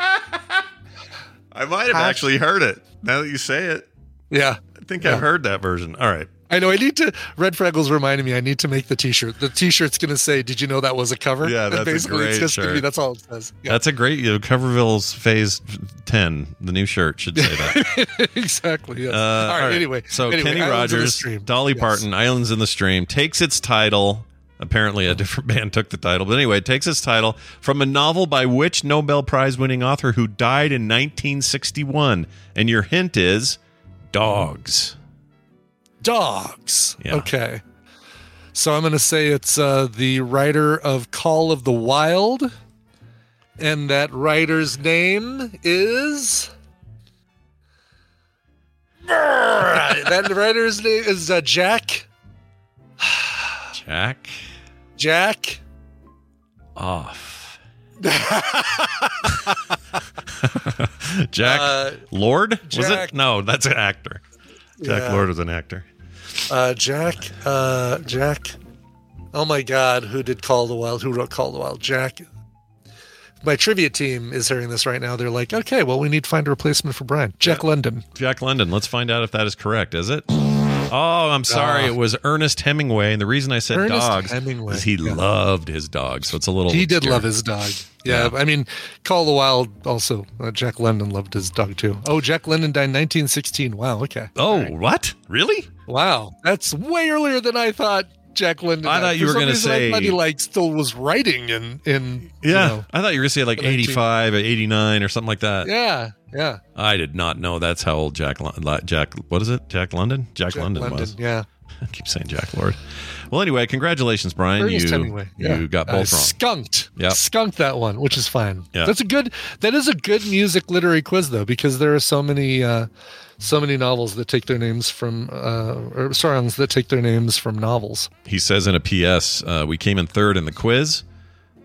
I might have actually heard it now that you say it. yeah. I think Yeah. I've heard that version. All right. I know. I need to. Red Fraggles reminded me. I need to make the T-shirt. The T-shirt's going to say, "Did you know that was a cover?" Yeah, that's a great it's just gonna be- shirt. That's all it says. Yeah, That's a great, you know, Coverville's Phase 10, the new shirt should say that. exactly. Yes. Uh, all right, Anyway, so anyway, Kenny Islands Rogers, Dolly Yes. Parton, Islands in the Stream takes its title. Apparently, a different band took the title, but anyway, it takes its title from a novel by which Nobel Prize winning author who died in 1961. And your hint is dogs. Dogs. Yeah. Okay. So I'm going to say it's uh, the writer of Call of the Wild, and that writer's name is. that writer's name is uh, Jack. Jack Jack. off. Jack Uh, Lord? Was it? No, that's an actor. Jack Yeah. Lord was an actor. Uh, Jack. Uh, Jack. Oh my God! Who did Call the Wild? Who wrote Call of the Wild? Jack. My trivia team is hearing this right now. They're like, okay, well, we need to find a replacement for Brian. Jack London. Jack London. Let's find out if that is correct. Is it? Oh, I'm sorry. Ah. It was Ernest Hemingway, and the reason I said Ernest dogs Hemingway, is he yeah. loved his dogs. So it's a little. He did love his dog. Yeah, Yeah. I mean, Call of the Wild also. Uh, Jack London loved his dog too. Oh, Jack London died in 1916. Wow. Okay. Oh, what? Really? Wow. That's way earlier than I thought. Jack London. I thought you were some gonna say- he like still was writing in in Yeah. You know, I thought you were going to say like 19 85 or 89 or something like that. yeah. Yeah. I did not know that's how old Jack Jack what is it? Jack London? Jack, Jack London, London. was. Yeah. I keep saying Jack Lord. Well, anyway, congratulations, Brian. Ernest you Hemingway. you Yeah. got Uh, both wrong. Skunked. Yep. Skunked that one, which is fine. Yeah. That's a good. That is a good music literary quiz though, because there are so many, uh, so many novels that take their names from, uh, or songs that take their names from novels. He says in a PS, uh, we came in third in the quiz.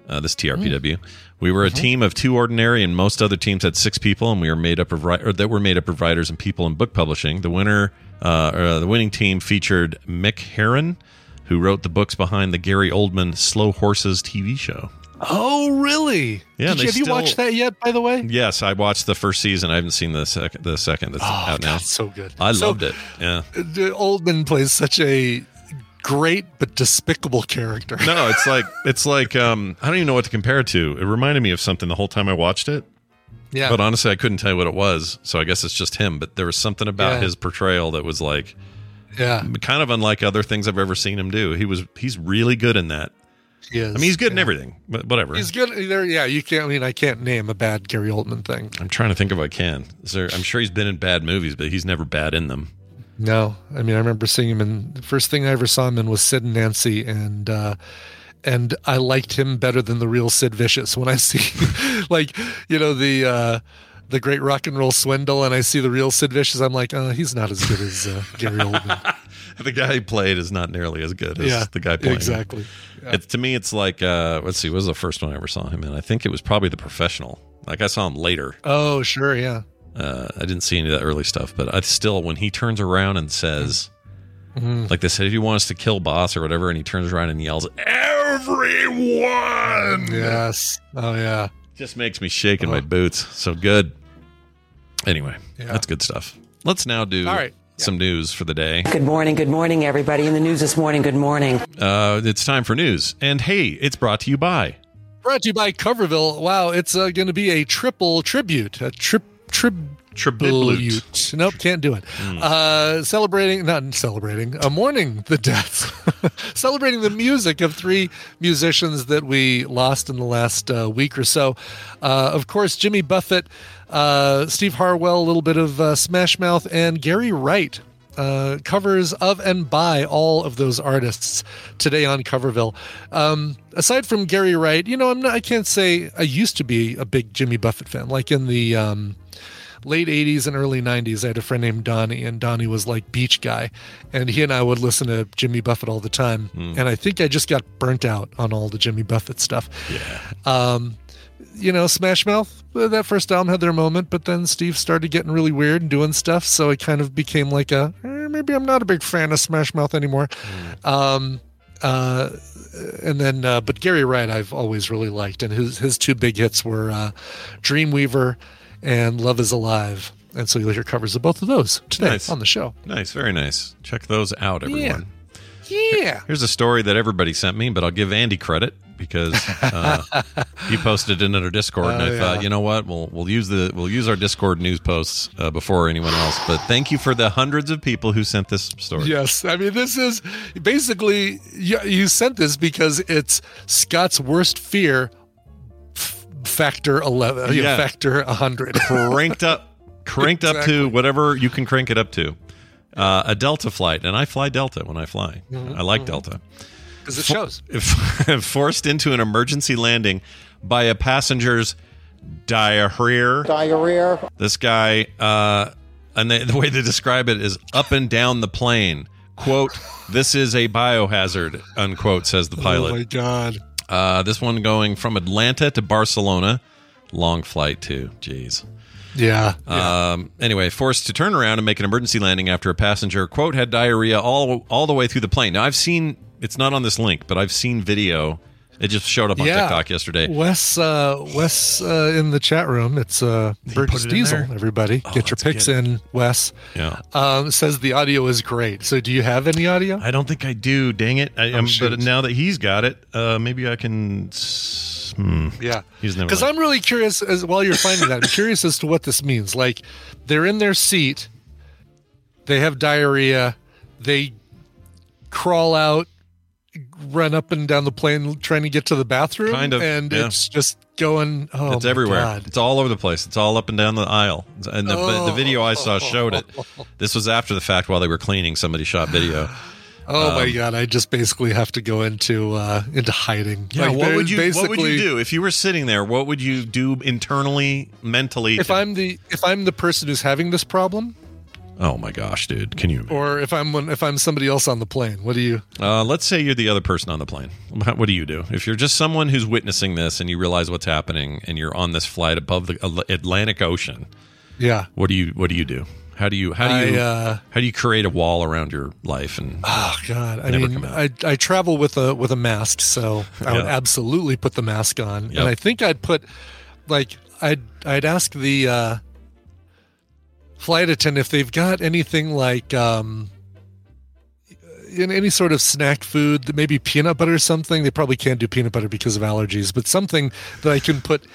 Uh, this TRPW. We were a team of two ordinary, and most other teams had six people, and we were made up of ri- or that were made up of writers and people in book publishing. The winner, uh, or the winning team, featured Mick Herron, who wrote the books behind the Gary Oldman Slow Horses TV show. Oh, really? Yeah, you, have you watched that yet? By the way. Yes, I watched the first season. I haven't seen the second. The second that's Oh, out now. So good. I So, loved it. Yeah. the Oldman plays such a great but despicable character. No, it's like it's like um, I don't even know what to compare it to. It reminded me of something the whole time I watched it. Yeah. But honestly, I couldn't tell you what it was. So I guess it's just him. But there was something about Yeah. his portrayal that was like yeah. kind of unlike other things I've ever seen him do. He was he's really good in that. He is. I mean, he's good in everything. But whatever. He's good. There, yeah. You can't. I mean, I can't name a bad Gary Oldman thing. I'm trying to think if I can. Is there, I'm sure he's been in bad movies, but he's never bad in them. No, I mean, I remember seeing him in the first thing I ever saw him in was Sid and Nancy, and uh, and I liked him better than the real Sid Vicious. When I see, like, you know, the uh, the great rock and roll swindle, and I see the real Sid Vicious, I'm like, oh, he's not as good as uh, Gary Oldman. The guy he played is not nearly as good as yeah, the guy playing. exactly. Yeah. It's to me, it's like uh, let's see, what was the first one I ever saw him in? I think it was probably The Professional. Like I saw him later. Oh, sure, yeah. Uh, I didn't see any of that early stuff, but I still, when he turns around and says, Mm-hmm. like they said, if you want us to kill boss or whatever, and he turns around and yells, "Everyone!" Yes. Oh, yeah. just makes me shake in my Oh. boots. So good. Anyway, Yeah. that's good stuff. Let's now do All right. some news for the day. Good morning, good morning, everybody. In the news this morning, good morning. Uh, it's time for news, and hey, it's brought to you by. Brought to you by Coverville. Wow, it's uh, going to be a triple tribute. A trip trib Tribute. Nope, can't do it. Uh, celebrating, not celebrating, uh, mourning the deaths, celebrating the music of three musicians that we lost in the last uh, week or so. Uh, of course, Jimmy Buffett, uh, Steve Harwell, a little bit of uh, Smash Mouth, and Gary Wright. Uh, covers of and by all of those artists today on Coverville. Um, aside from Gary Wright, you know, I'm not, I can't say I used to be a big Jimmy Buffett fan. Like in the um, late 80s and early 90s, I had a friend named Donnie, and Donnie was like beach guy. And he and I would listen to Jimmy Buffett all the time. And I think I just got burnt out on all the Jimmy Buffett stuff. Yeah. Um, you know, Smash Mouth, uh, that first album had their moment, but then Steve started getting really weird and doing stuff. So it kind of became like a, eh, maybe I'm not a big fan of Smash Mouth anymore. Um, uh, and then, uh, but Gary Wright, I've always really liked, and his his two big hits were uh, Dreamweaver and Love Is Alive. And so you'll hear covers of both of those today Nice. on the show. Nice, very nice. Check those out, everyone. Yeah. Here's a story that everybody sent me, but I'll give Andy credit because uh, he posted it in our Discord, and Oh, I thought, yeah. you know what, we'll we'll use the we'll use our Discord news posts uh, before anyone else. But thank you for the hundreds of people who sent this story. Yes, I mean this is basically you, you sent this because it's Scott's worst fear factor eleven, you know, factor hundred. cranked up, cranked up to whatever you can crank it up to. Uh, a Delta flight, and I fly Delta when I fly. Mm-hmm, I like Delta. Because it shows. If forced into an emergency landing by a passenger's diarrhea. Diarrhea. This guy, uh, and they, the way they describe it is up and down the plane. "Quote: This is a biohazard." Unquote says the pilot. Oh my god. Uh, this one going from Atlanta to Barcelona. Long flight too. Jeez. Yeah. yeah. Um, anyway, forced to turn around and make an emergency landing after a passenger quote had diarrhea all all the way through the plane. Now I've seen it's not on this link, but I've seen video. It just showed up on Yeah. TikTok yesterday. Wes, uh, Wes, uh, in the chat room. It's uh, Burgess it Diesel. there? Everybody, get your let's picks get in. Wes Yeah. um, says the audio is great. So, do you have any audio? I don't think I do. Dang it! I, um, shoot. but now that he's got it, uh, maybe I can. Hmm. Yeah, He's never because I'm really curious. As while you're finding that, I'm curious as to what this means. Like, they're in their seat, they have diarrhea, they crawl out, run up and down the plane trying to get to the bathroom, Kind of, and yeah. it's just going. Oh, it's everywhere. God. It's all over the place. It's all up and down the aisle. And the, Oh. the video I saw showed it. This was after the fact while they were cleaning. Somebody shot video. Oh Um, my god! I just basically have to go into uh into hiding. Yeah, Like, what would you what would you do if you were sitting there? What would you do internally, mentally? If to- I'm the if I'm the person who's having this problem, oh my gosh, dude, can you? or if I'm if I'm somebody else on the plane, what do you? Uh, let's say you're the other person on the plane. What do you do if you're just someone who's witnessing this and you realize what's happening and you're on this flight above the Atlantic Ocean? Yeah, What do you What do you do? How do you How do you I, uh, How do you create a wall around your life? And Oh God! I Never mean. I I travel with a with a mask, so I would absolutely put the mask on, Yep. and I think I'd put like I'd I'd ask the uh, flight attendant if they've got anything like um, in any sort of snack food, maybe peanut butter or something. They probably can't do peanut butter because of allergies, but something that I can put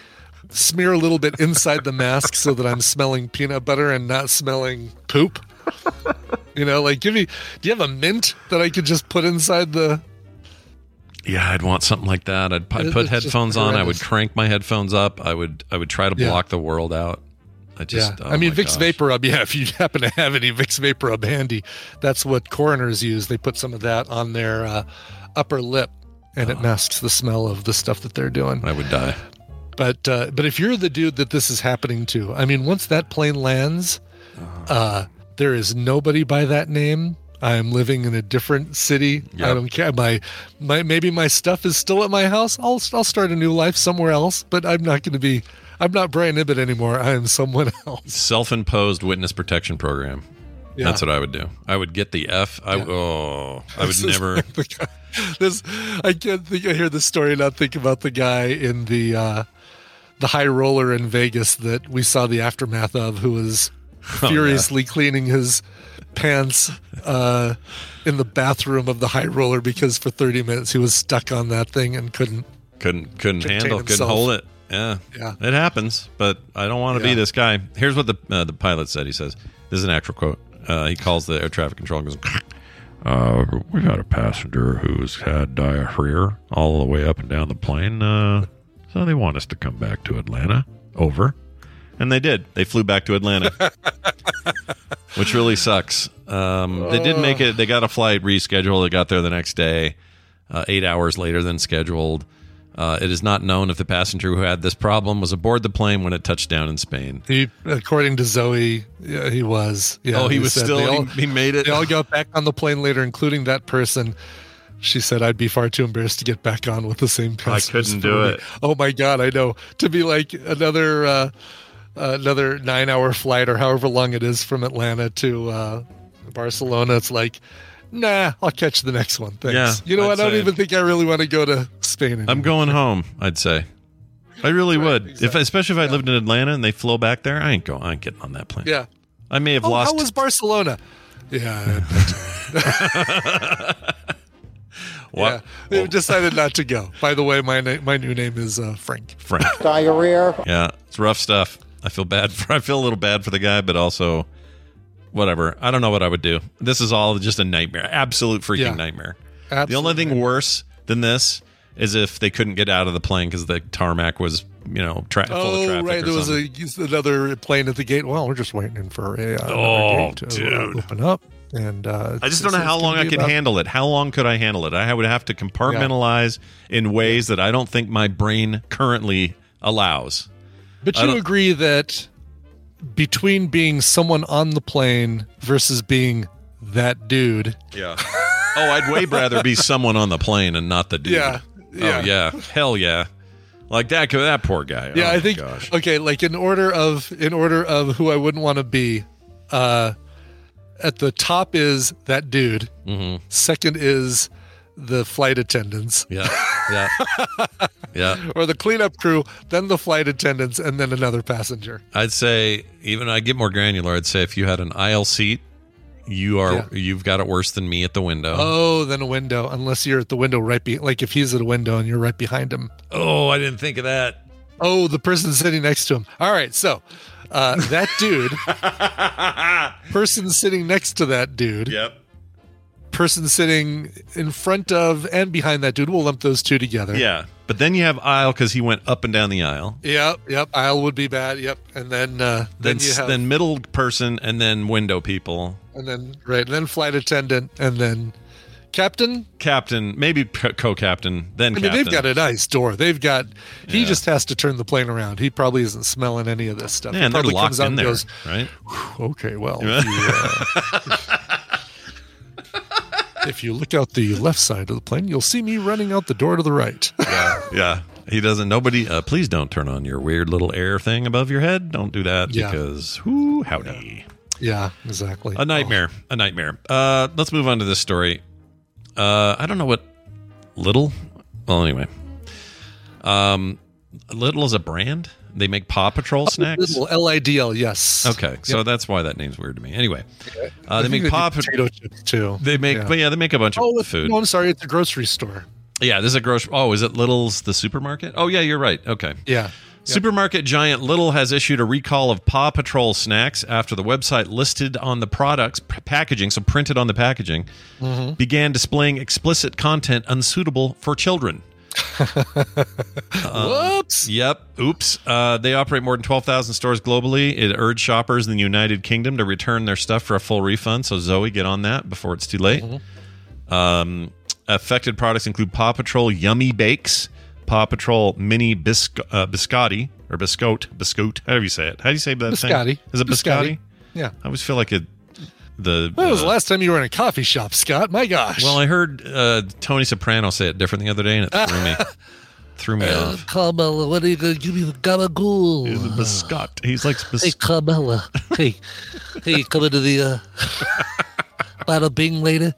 smear a little bit inside the mask so that I'm smelling peanut butter and not smelling poop. You know, like give me. Do you have a mint that I could just put inside the? yeah, I'd want something like that. I'd, I'd It's put just headphones on. I would crank my headphones up. I would I would try to Yeah. block the world out. I just yeah, oh I mean Vicks. VapoRub. Yeah, if you happen to have any Vicks VapoRub handy, that's what coroners use. They put some of that on their uh, upper lip, and it masks the smell of the stuff that they're doing. I would die. But uh, but if you're the dude that this is happening to, I mean, once that plane lands, uh, there is nobody by that name. I am living in a different city. I don't care. My my maybe my stuff is still at my house. I'll I'll start a new life somewhere else. But I'm not going to be. I'm not Brian Ibbett anymore. I am someone else. Self-imposed witness protection program. Yeah. That's what I would do. I would get the F. I oh, I would This never. guy- this I can't think. I hear the story and not think about the guy in the uh, the high roller in Vegas that we saw the aftermath of, who was Oh, furiously cleaning his pants uh, in the bathroom of the high roller because for 30 minutes he was stuck on that thing and couldn't. couldn't couldn't handle, couldn't hold it. Yeah, Yeah. it happens. But I don't want to Yeah. be this guy. Here's what the uh, the pilot said. He says, "This is an actual quote." Uh, he calls the air traffic control and goes, uh, "We got a passenger who's had diarrhea all the way up and down the plane. Uh, so they want us to come back to Atlanta. Over." And they did. They flew back to Atlanta, which really sucks. Um, they did make it. They got a flight rescheduled. They got there the next day, uh, eight hours later than scheduled. Uh, it is not known if the passenger who had this problem was aboard the plane when it touched down in Spain. He, according to Zoe, yeah, he was. Yeah, oh, he, was still. they all- he, he made it. They all got back on the plane later, including that person. she said I'd be far too embarrassed to get back on with the same I couldn't do it. Oh my god, I know. To be like another uh, another nine hour flight or however long it is from Atlanta to uh, Barcelona, it's like, nah, I'll catch the next one. Thanks. Yeah, you know, I'd I don't even think I really want to go to Spain. Anymore. I'm going home. I'd say. I really Right, would. If especially if I lived in Atlanta and they flew back there, I ain't going. I ain't getting on that plane. Yeah. I may have Oh, lost. how was Barcelona? Yeah. What? Yeah, they've decided not to go. By the way, my na- my new name is uh, Frank. Frank. Diarrhea. Yeah, it's rough stuff. I feel bad for. I feel a little bad for the guy, but also, whatever. I don't know what I would do. This is all just a nightmare. Absolute freaking Yeah. nightmare. The only thing nightmare. worse than this is if they couldn't get out of the plane because the tarmac was, you know, tra- full of Oh, traffic. right. There was a another plane at the gate. Well, we're just waiting for a uh, Oh, gate to uh, dude. open up. And uh, I just don't know how long I can about- handle it. How long could I handle it? I would have to compartmentalize in ways that I don't think my brain currently allows. But you agree that between being someone on the plane versus being that dude, Yeah. oh, I'd way rather be someone on the plane and not the dude. Yeah, yeah. Oh yeah. Hell yeah. Like that that poor guy. yeah, Oh, I think gosh. okay, like in order of in order of who I wouldn't want to be, uh, at the top is that dude. Mhm. Second is the flight attendants. Yeah. Yeah. yeah. or the cleanup crew, then the flight attendants, and then another passenger. I'd say even I get more granular. I'd say if you had an aisle seat, you are Yeah. you've got it worse than me at the window. Oh, than a window, unless you're at the window right be like if he's at a window and you're right behind him. Oh, I didn't think of that. Oh, the person sitting next to him. All right, so uh, that dude, person sitting next to that dude, Yep. person sitting in front of and behind that dude. We'll lump those two together. Yeah. But then you have aisle because he went up and down the aisle. Yep. Yep. Aisle would be bad. Yep. And then uh, Then then you have then middle person and then window people. and then right and then flight attendant and then captain. Captain, maybe co- co-captain, then I mean, captain. they've got a nice door. They've got. He Yeah. just has to turn the plane around. He probably isn't smelling any of this stuff. Yeah, he and they're probably locked in there, right? Okay, well, if you, uh, if you look out the left side of the plane, you'll see me running out the door to the right. Yeah, yeah. He doesn't. Nobody. Uh, please don't turn on your weird Lidl air thing above your head. Don't do that Yeah. because whoo, howdy, yeah, exactly. a nightmare, a nightmare. Uh, let's move on to this story. Uh, I don't know what Lidl. Well, anyway, um, little is a brand. They make Paw Patrol snacks. Lidl L I D L, yes. Okay, so that's why that name's weird to me. Anyway, uh, they make Paw Patrol. chips too. They make, Yeah. but yeah, they make a bunch Oh, of food. no, I'm sorry. It's a grocery store. Yeah, this is a grocery. Oh, is it Lidl's the supermarket? Oh, yeah, you're right. Okay. Yeah. Supermarket giant Lidl has issued a recall of Paw Patrol snacks after the website listed on the product's p- packaging, so printed on the packaging, Mm-hmm. began displaying explicit content unsuitable for children. Whoops. Yep. Oops. Uh, they operate more than 12,000 stores globally. It urged shoppers in the United Kingdom to return their stuff for a full refund. So, Zoe, get on that before it's too late. Um, affected products include Paw Patrol Yummy Bakes, Paw Patrol Mini Bisc- uh, Biscotti, or Biscotte, Biscotte, however you say it. How do you say that Biscotti. thing? Is it Biscotti. Biscotti? Yeah. I always feel like it. The When was the uh, last time you were in a coffee shop, Scott? My gosh. well, I heard uh, Tony Soprano say it different the other day, and it threw me threw me off. Carmela, when are you going to give me the gabagool? He's a biscotte. He's like bis- Hey, Carmela. hey, hey, you coming to the uh, bada bing later?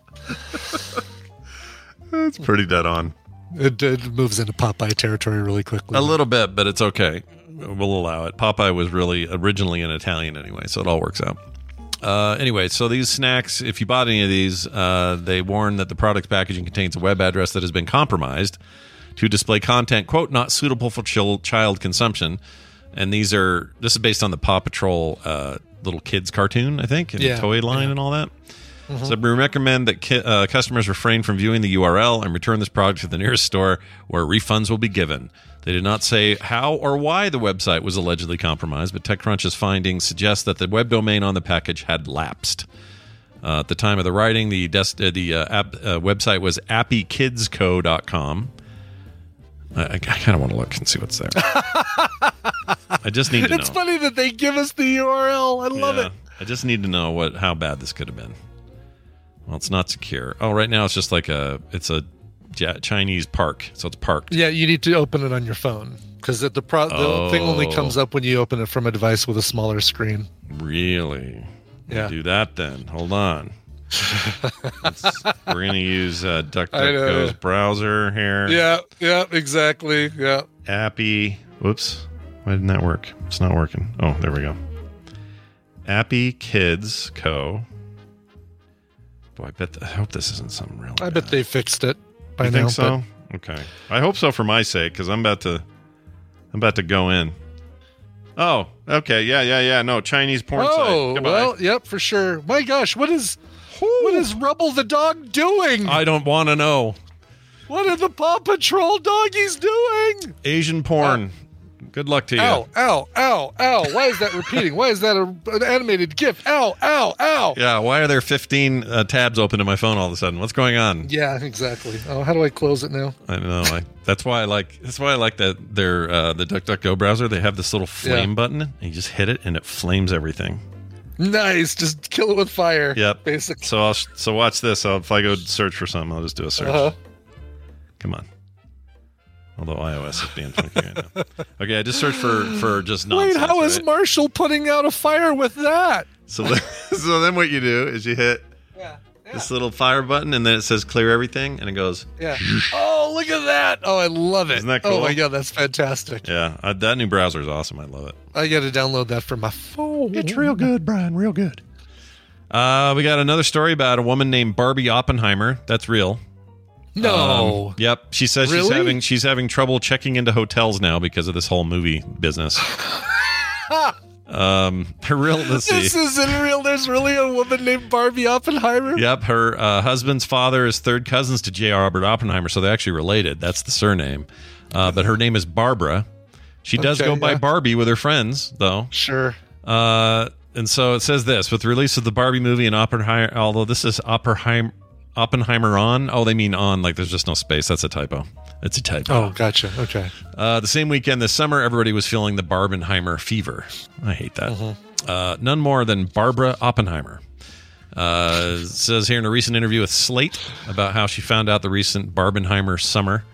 it's pretty dead on. it, it moves into Popeye territory really quickly. A little bit, but it's okay. We'll allow it. Popeye was really originally an Italian anyway, so it all works out. Uh, anyway, so these snacks, if you bought any of these, uh, they warn that the product's packaging contains a web address that has been compromised to display content, quote, not suitable for chil- child consumption. And these are, this is based on the Paw Patrol uh, little kids cartoon, I think, and Yeah, toy line yeah. and all that. So we recommend that ki- uh, customers refrain from viewing the URL and return this product to the nearest store where refunds will be given. They did not say how or why the website was allegedly compromised, but TechCrunch's findings suggest that the web domain on the package had lapsed. Uh, at the time of the writing, the des- uh, the uh, app, uh, website was appykidsco.com. I, I kind of want to look and see what's there. I just need to know. it's funny that they give us the URL. I love Yeah. it. I just need to know what how bad this could have been. Well, it's not secure. Oh, right now it's just like a it's a Chinese park, so it's parked. Yeah, you need to open it on your phone because the pro- the thing only Oh. comes up when you open it from a device with a smaller screen. Really? Yeah. Do that then. Hold on. We're gonna use uh, DuckDuckGo's browser here. Yeah, yeah, exactly. Yeah. Appy. Whoops. Why didn't that work? It's not working. Oh, there we go. Appy Kids Co. Boy, I bet. I hope this isn't something real. I bet they fixed it by you now. think so? Okay. I hope so for my sake because I'm about to. I'm about to go in. Oh, okay. Yeah, yeah, yeah. No, Chinese porn Oh, site. Well, yep, for sure. My gosh, what is what is Rubble the dog doing? I don't want to know. what are the Paw Patrol doggies doing? Asian porn. Good luck to you. Ow, ow, ow, ow. Why is that repeating? Why is that a, an animated GIF? Ow, ow, ow. Yeah, why are there 15 uh, tabs open in my phone all of a sudden? What's going on? Yeah, exactly. Oh, how do I close it now? I don't know. I, that's why I like. That's why I like that. Their uh, the DuckDuckGo browser. They have this little flame Yeah. button, and you just hit it, and it flames everything. Nice. Just kill it with fire. Yep. Basically. So I'll so watch this. I'll, if I go search for something, I'll just do a search. Uh-huh. Come on. Although iOS is being funky right now. Okay, I just searched for for just nonsense. Wait, how is right? Marshall putting out a fire with that? so then, so then what you do is you hit Yeah. this little fire button, and then it says clear everything, and it goes. Yeah. Oh, look at that. Oh, I love it. Isn't that cool? Oh my god, that's fantastic. Yeah, uh, that new browser is awesome. I love it. I got to download that for my phone. It's real good, Brian. Real good. Uh, we got another story about a woman named Barbie Oppenheimer. That's real. No. Um, yep. She says she's having she's having trouble checking into hotels now because of this whole movie business. um, her real let's see. this isn't real. There's really a woman named Barbie Oppenheimer. Yep, her uh, husband's father is third cousins to J. Robert Oppenheimer, so they're actually related. That's the surname. Uh, but her name is Barbara. She does Okay, go by yeah. Barbie with her friends, though. Sure. Uh, and so it says this with the release of the Barbie movie and Oppenheimer, although this is Oppenheimer, Oppenheimer on. Oh, they mean on, like there's just no space. That's a typo. It's a typo. Oh, gotcha. Okay. Uh, the same weekend this summer, everybody was feeling the Barbenheimer fever. I hate that. Mm-hmm. Uh, none more than Barbara Oppenheimer. Uh, says here in a recent interview with Slate about how she found out the recent Barbenheimer summer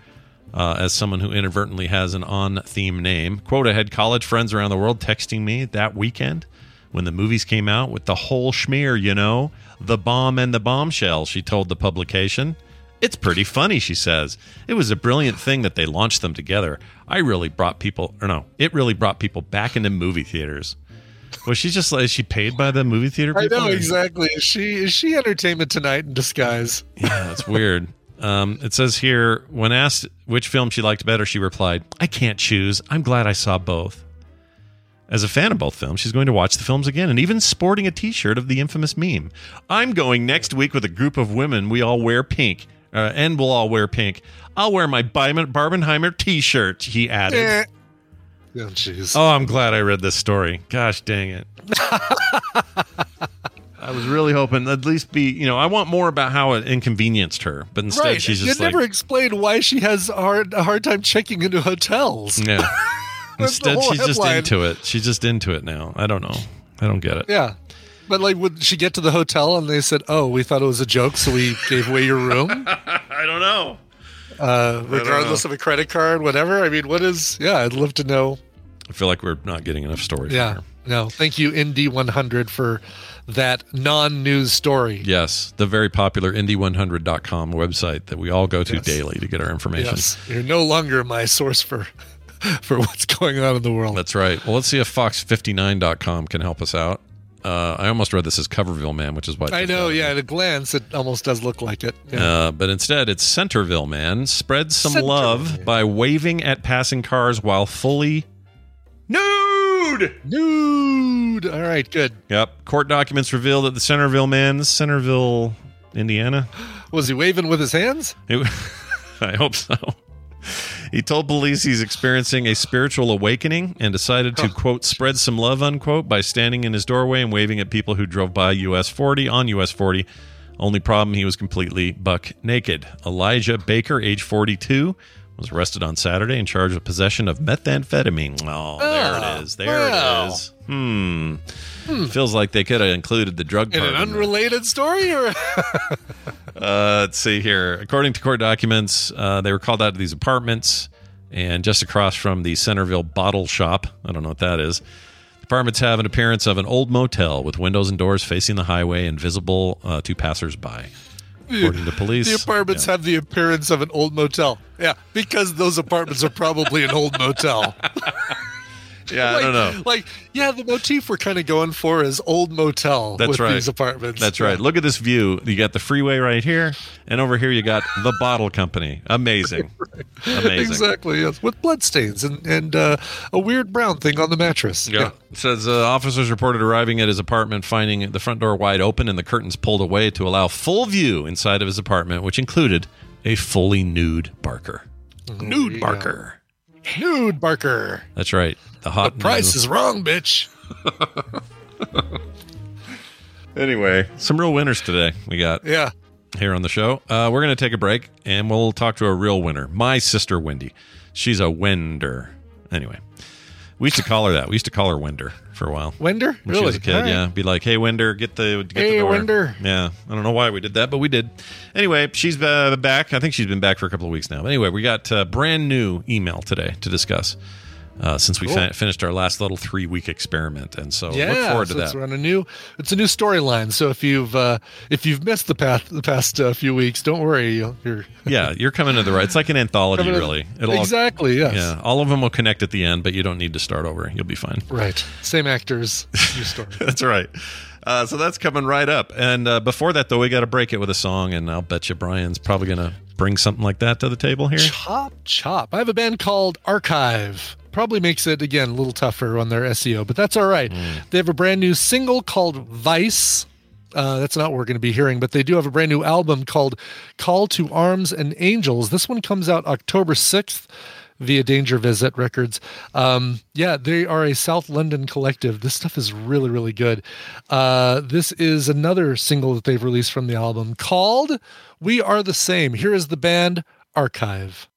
uh, as someone who inadvertently has an on theme name. Quote, I had college friends around the world texting me that weekend when the movies came out with the whole schmear, you know, the bomb and the bombshell, she told the publication. It's pretty funny, she says. It was a brilliant thing that they launched them together. I really brought people, or no, it really brought people back into movie theaters. Was she just like, is she paid by the movie theater I know exactly. Is she is she entertainment tonight in disguise? Yeah, that's weird. Um, it says here, when asked which film she liked better, she replied, I can't choose. I'm glad I saw both. As a fan of both films, she's going to watch the films again and even sporting a t shirt of the infamous meme. I'm going next week with a group of women. We all wear pink. Uh, and we'll all wear pink. I'll wear my Barbenheimer t shirt, he added. Eh. Oh, jeez. Oh, I'm glad I read this story. Gosh dang it. I was really hoping at least be, you know, I want more about how it inconvenienced her, but instead right. she's you just like, never explained why she has a hard, a hard time checking into hotels. yeah. Instead, she's just into it. She's just into it now. I don't know. I don't get it. Yeah. But like, would she get to the hotel and they said, "Oh, we thought it was a joke, so we gave away your room, I don't know. uh, regardless of a credit card, whatever." I mean, what is? Yeah, I'd love to know. I feel like we're not getting enough stories. Yeah. No, thank you, Indy 100, for that non-news story. Yes, the very popular indy100.com website that we all go to Yes. daily to get our information. Yes, you're no longer my source for for what's going on in the world. That's right. Well, let's see if fox59.com can help us out. Uh, I almost read this as Coverville Man, which is what I know. Yeah, at a glance, it almost does look like it. Yeah. Uh, but instead, it's Centerville Man spreads some Centerville love by waving at passing cars while fully nude. Nude. All right, good. Yep. Court documents reveal that the Centerville Man, Centerville, Indiana. Was he waving with his hands? It- I hope so. He told police he's experiencing a spiritual awakening and decided to, quote, spread some love, unquote, by standing in his doorway and waving at people who drove by US 40 on US 40. Only problem, he was completely buck naked. Elijah Baker, age 42, was arrested on Saturday and charged with possession of methamphetamine. Oh, there it is. There it is. Hmm. Feels like they could have included the drug In part. an there. unrelated story, or Uh, let's see here. According to court documents, uh, they were called out to these apartments and just across from the Centerville Bottle Shop. I don't know what that is. The apartments have an appearance of an old motel with windows and doors facing the highway and visible uh, to passersby. According to police, the apartments yeah. have the appearance of an old motel. Yeah, because those apartments are probably an old motel. Yeah, I don't know. Like, yeah, the motif we're kind of going for is old motel That's with right. these apartments. That's right. Look at this view. You got the freeway right here, and over here you got the bottle company. Amazing, amazing. Exactly. Yes, with bloodstains and and uh, a weird brown thing on the mattress. Yeah. It says uh, officers reported arriving at his apartment, finding the front door wide open and the curtains pulled away to allow full view inside of his apartment, which included a fully nude Barker. Nude Barker. Nude Barker. That's right. The hot The price new- is wrong, bitch. Anyway, some real winners today. We got Yeah. here on the show. Uh, we're going to take a break and we'll talk to a real winner. My sister, Wendy. She's a Wender. Anyway, we used to call her that. We used to call her Wender for a while. Wender? When she was Really? a kid, All right. yeah. Be like, hey, Wender, get the get Hey, the door. Wender. Yeah, I don't know why we did that, but we did. Anyway, she's uh, back. I think she's been back for a couple of weeks now. But anyway, we got uh, brand new email today to discuss uh, since we Cool. fin- finished our last little three week experiment, and so yeah, look forward to so it's that. on a new. It's a new storyline. So if you've uh, if you've missed the past the past uh, few weeks, don't worry. You'll, you're yeah, you're coming to the right. It's like an anthology, to- really. all- exactly. Yes. yeah, all of them will connect at the end, but you don't need to start over. You'll be fine. Right. Same actors. New story. That's right. Uh, so that's coming right up. And uh, before that, though, we got to break it with a song, and I'll bet you Brian's probably going to bring something like that to the table here. Chop chop. I have a band called Archive. Probably makes it again a little tougher on their SEO, but that's all right. They have a brand new single called Vice. Uh, that's not what we're going to be hearing, but they do have a brand new album called Call to Arms and Angels. This one comes out October 6th via Dangervisit Records. Um, yeah, they are a South London collective. This stuff is really, really good. Uh, this is another single that they've released from the album called We Are the Same. Here is the band Archive.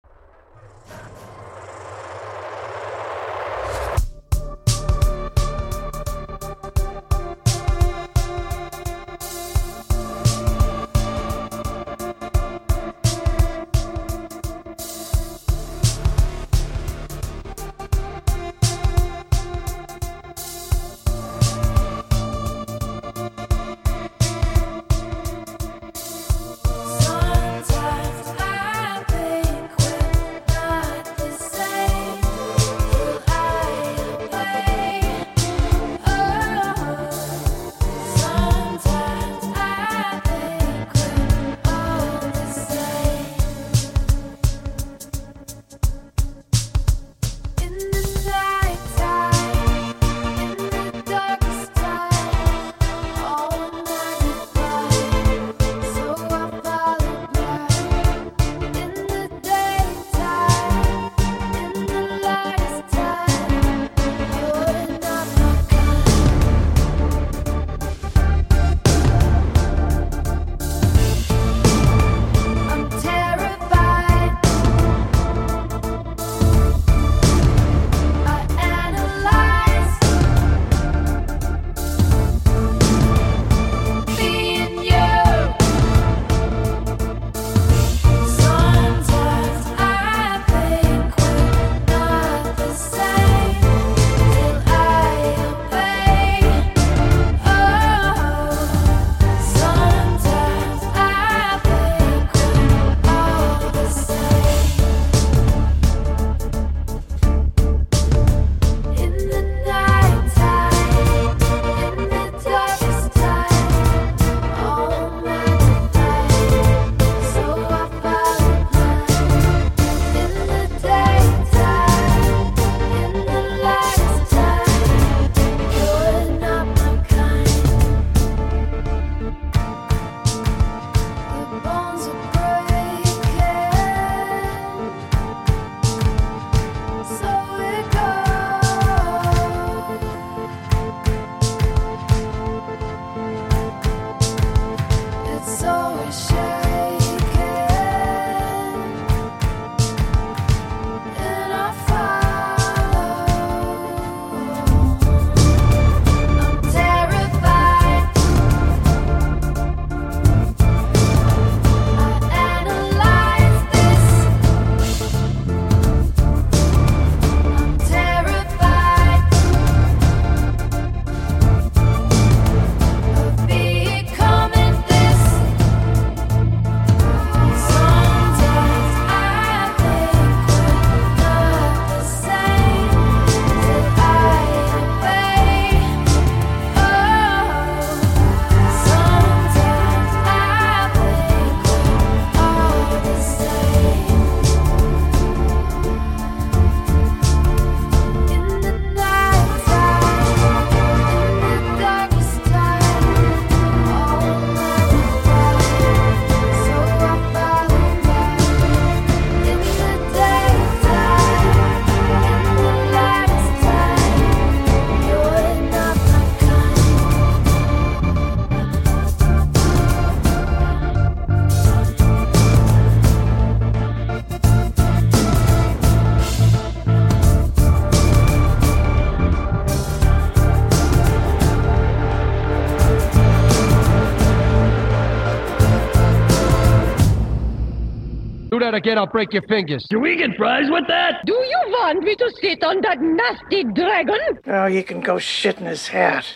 That again, I'll break your fingers. Do we get fries with that? Do you want me to sit on that nasty dragon? Oh, you can go shit in his hat.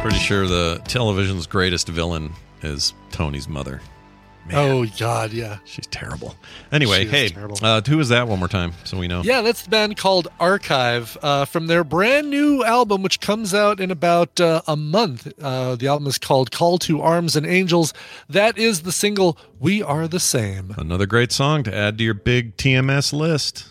Pretty sure the television's greatest villain is Tony's mother. Oh God, yeah. She's terrible. Anyway, She hey, terrible. uh, who is that one more time so we know? Yeah, that's the band called Archive uh, from their brand new album, which comes out in about uh, a month. Uh, the album is called Call to Arms and Angels. That is the single We Are the Same. Another great song to add to your big TMS list.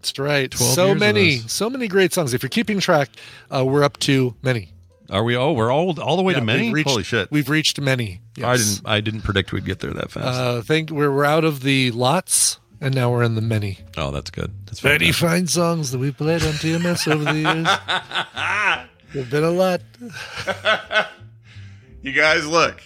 That's right. So many, so many great songs. If you're keeping track, uh, we're up to many. Are we? Oh, we're all all the way Yeah, to many. we've reached- Holy shit! We've reached many. I didn't. I didn't predict we'd get there that fast. Uh, think we're, we're out of the lots, and now we're in the many. oh, that's good. That's Many fantastic. fine songs that we've played on TMS over the years. There've been a lot. You guys, look.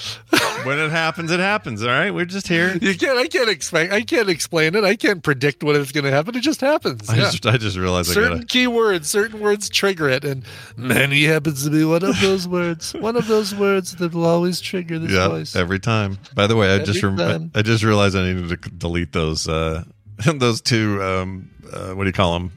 when it happens, it happens. All right, we're just here. You can't. I can't expect. I can't explain it. I can't predict what is going to happen. It just happens. I Yeah. just, I just realized I certain gotta. keywords, certain words trigger it, and many happens to be one of those words. One of those words that will always trigger this Yeah, voice. every time. By the way, I just rem- time. I just realized I needed to delete those uh, those two. Um, uh, what do you call them?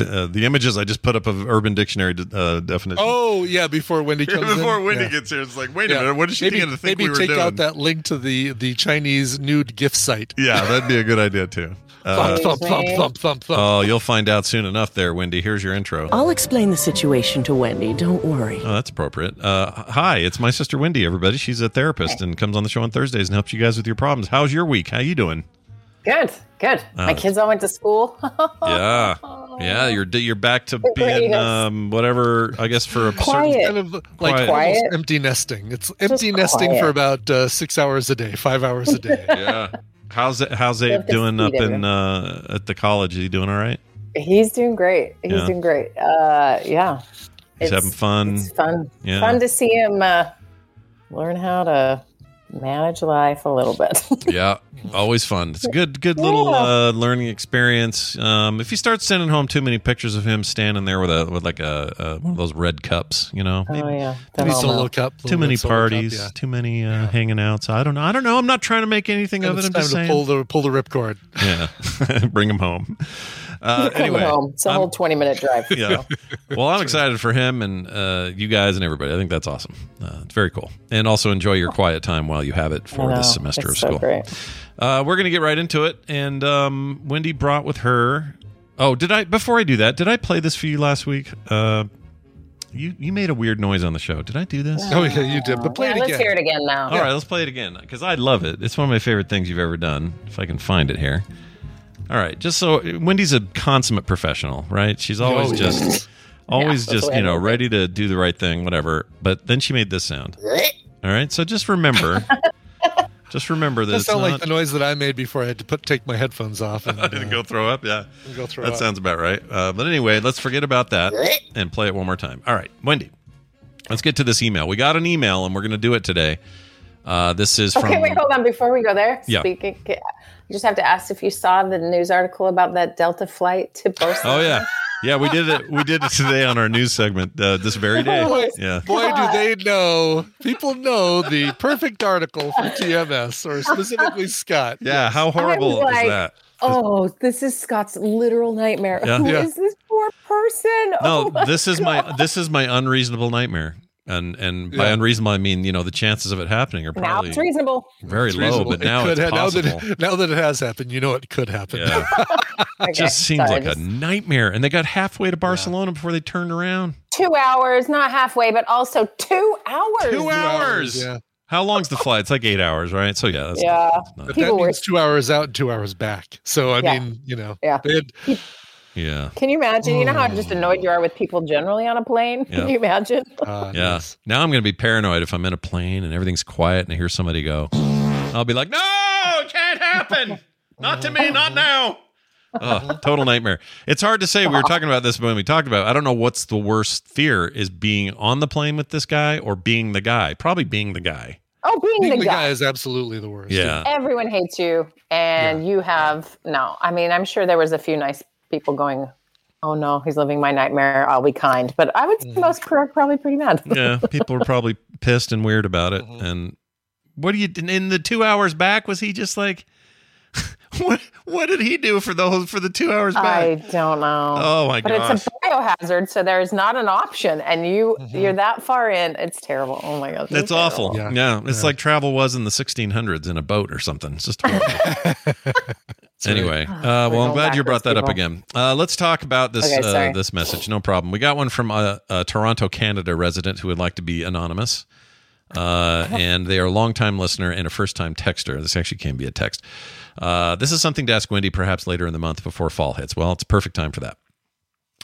Uh, the images I just put up of Urban Dictionary uh, definition. Oh yeah, before Wendy comes in. Before Wendy Yeah. gets here, it's like, wait a Yeah. minute, what is she maybe, going to think maybe we were take doing? out that link to the the Chinese nude gift site. Yeah, that'd be a good idea too. Uh, thump, thump, thump, thump, thump, thump. oh, you'll find out soon enough there, Wendy. Here's your intro. I'll explain the situation to Wendy. Don't worry. Oh, that's appropriate. Uh, hi, it's my sister Wendy. Everybody, she's a therapist and comes on the show on Thursdays and helps you guys with your problems. How's your week? How you doing? Good, good. Uh, My kids all went to school. Yeah, yeah. You're you're back to It being um whatever. I guess for a Quiet. certain kind of like Quiet. Quiet. empty nesting. It's empty nesting quiet. for about uh, six hours a day, five hours a day. yeah. How's it? How's Abe doing up in uh, at the college? Is he doing all right? He's doing great. He's Yeah. doing great. Uh, yeah. He's It's- having fun. It's fun. Yeah. Fun to see him uh, learn how to manage life a little bit. yeah, always fun. It's a good, good little Yeah. uh, learning experience. Um, if you start sending home too many pictures of him standing there with a with like a, a one of those red cups, you know, oh yeah. Maybe solo know. cup. too many solo cup, parties, yeah. too many uh, hanging outs. I don't know. I don't know. I'm not trying to make anything And of it. I'm time just to saying. pull the pull the ripcord. yeah, bring him home. Uh, anyway, home. It's a I'm- whole twenty minute drive. yeah. Well, I'm excited for him and uh, you guys and everybody. I think that's awesome. Uh, it's very cool. And also enjoy your quiet time while you have it for know. this semester It's of so school. great. Uh, we're going to get right into it. And um, Wendy brought with her. Oh, did I? Before I do that, did I play this for you last week? Uh, you you made a weird noise on the show. Did I do this? Oh yeah, you did. But play Yeah, it let's hear it again now. All right, let's play it again because I love it. It's one of my favorite things you've ever done. If I can find it here. All right, just so Wendy's a consummate professional, right? She's always Oh, just, yes. always Yeah, just you know know ready to do the right thing, whatever. But then she made this sound. All right, so just remember, just remember that That it's sound like the noise that I made before I had to put take my headphones off. And, I didn't go throw up. Yeah, uh, go throw that up. sounds about right. Uh, but anyway, let's forget about that and play it one more time. All right, Wendy, let's get to this email. We got an email, and we're going to do it today. Uh, this is from. Okay, wait, hold on. Before we go there, Yeah. speaking, you just have to ask if you saw the news article about that Delta flight to Barcelona. Oh yeah, yeah. We did it. We did it today on our news segment uh, this very day. Boy, Yeah. boy, do they know! People know the perfect article for TMS or specifically Scott. Yeah. How horrible I'm is that? Oh, this is Scott's literal nightmare. Yeah. Who is Yeah. this poor person? No, Oh this is my this is my unreasonable nightmare. And and by Yeah. unreasonable I mean you know the chances of it happening are Now probably it's reasonable. very It's low, reasonable. but It now could it's ha- now that, it, now that it has happened, you know it could happen. Yeah. Okay, It just seems sorry, like a nightmare. And they got halfway to Barcelona before they turned around. two hours, not halfway, but also two hours. Two hours. Yeah. How long's the flight? It's like eight hours, right? So yeah, that's Yeah. But that means two hours out and two hours back. So I Yeah. mean, you know, Yeah. they had, yeah. Can you imagine? You know how just annoyed you are with people generally on a plane? Yeah. Can you imagine? uh, Yeah. Now I'm going to be paranoid if I'm in a plane and everything's quiet and I hear somebody go. I'll be like, no, it can't happen. Not to me, not now. Oh, total nightmare. It's hard to say. We were talking about this when we talked about. It. I don't know what's the worst fear is being on the plane with this guy or being the guy. Probably being the guy. Oh, being, being the, the guy. guy is absolutely the worst. Yeah. Everyone hates you, and you have no. I mean, I'm sure there was a few nice people going oh no, he's living my nightmare. I'll be kind, but I would say mm-hmm. most people are probably pretty mad. yeah, people were probably pissed and weird about it. Mm-hmm. And what do you in the two hours back? Was he just like, what? What did he do for those for the two hours back? I don't know. Oh my god! but gosh! it's a biohazard, so there's not an option, and you you're that far in. It's terrible. Oh my god, That's awful. Yeah, it's like travel was in the 1600s in a boat or something. It's just horrible. anyway, uh, well, I'm glad you brought that up again. Uh, let's talk about this Okay, uh, this message. No problem. We got one from a, a Toronto, Canada resident who would like to be anonymous. Uh, and they are a longtime listener and a first time texter. This actually can be a text. Uh, this is something to ask Wendi perhaps later in the month before fall hits. Well, it's a perfect time for that.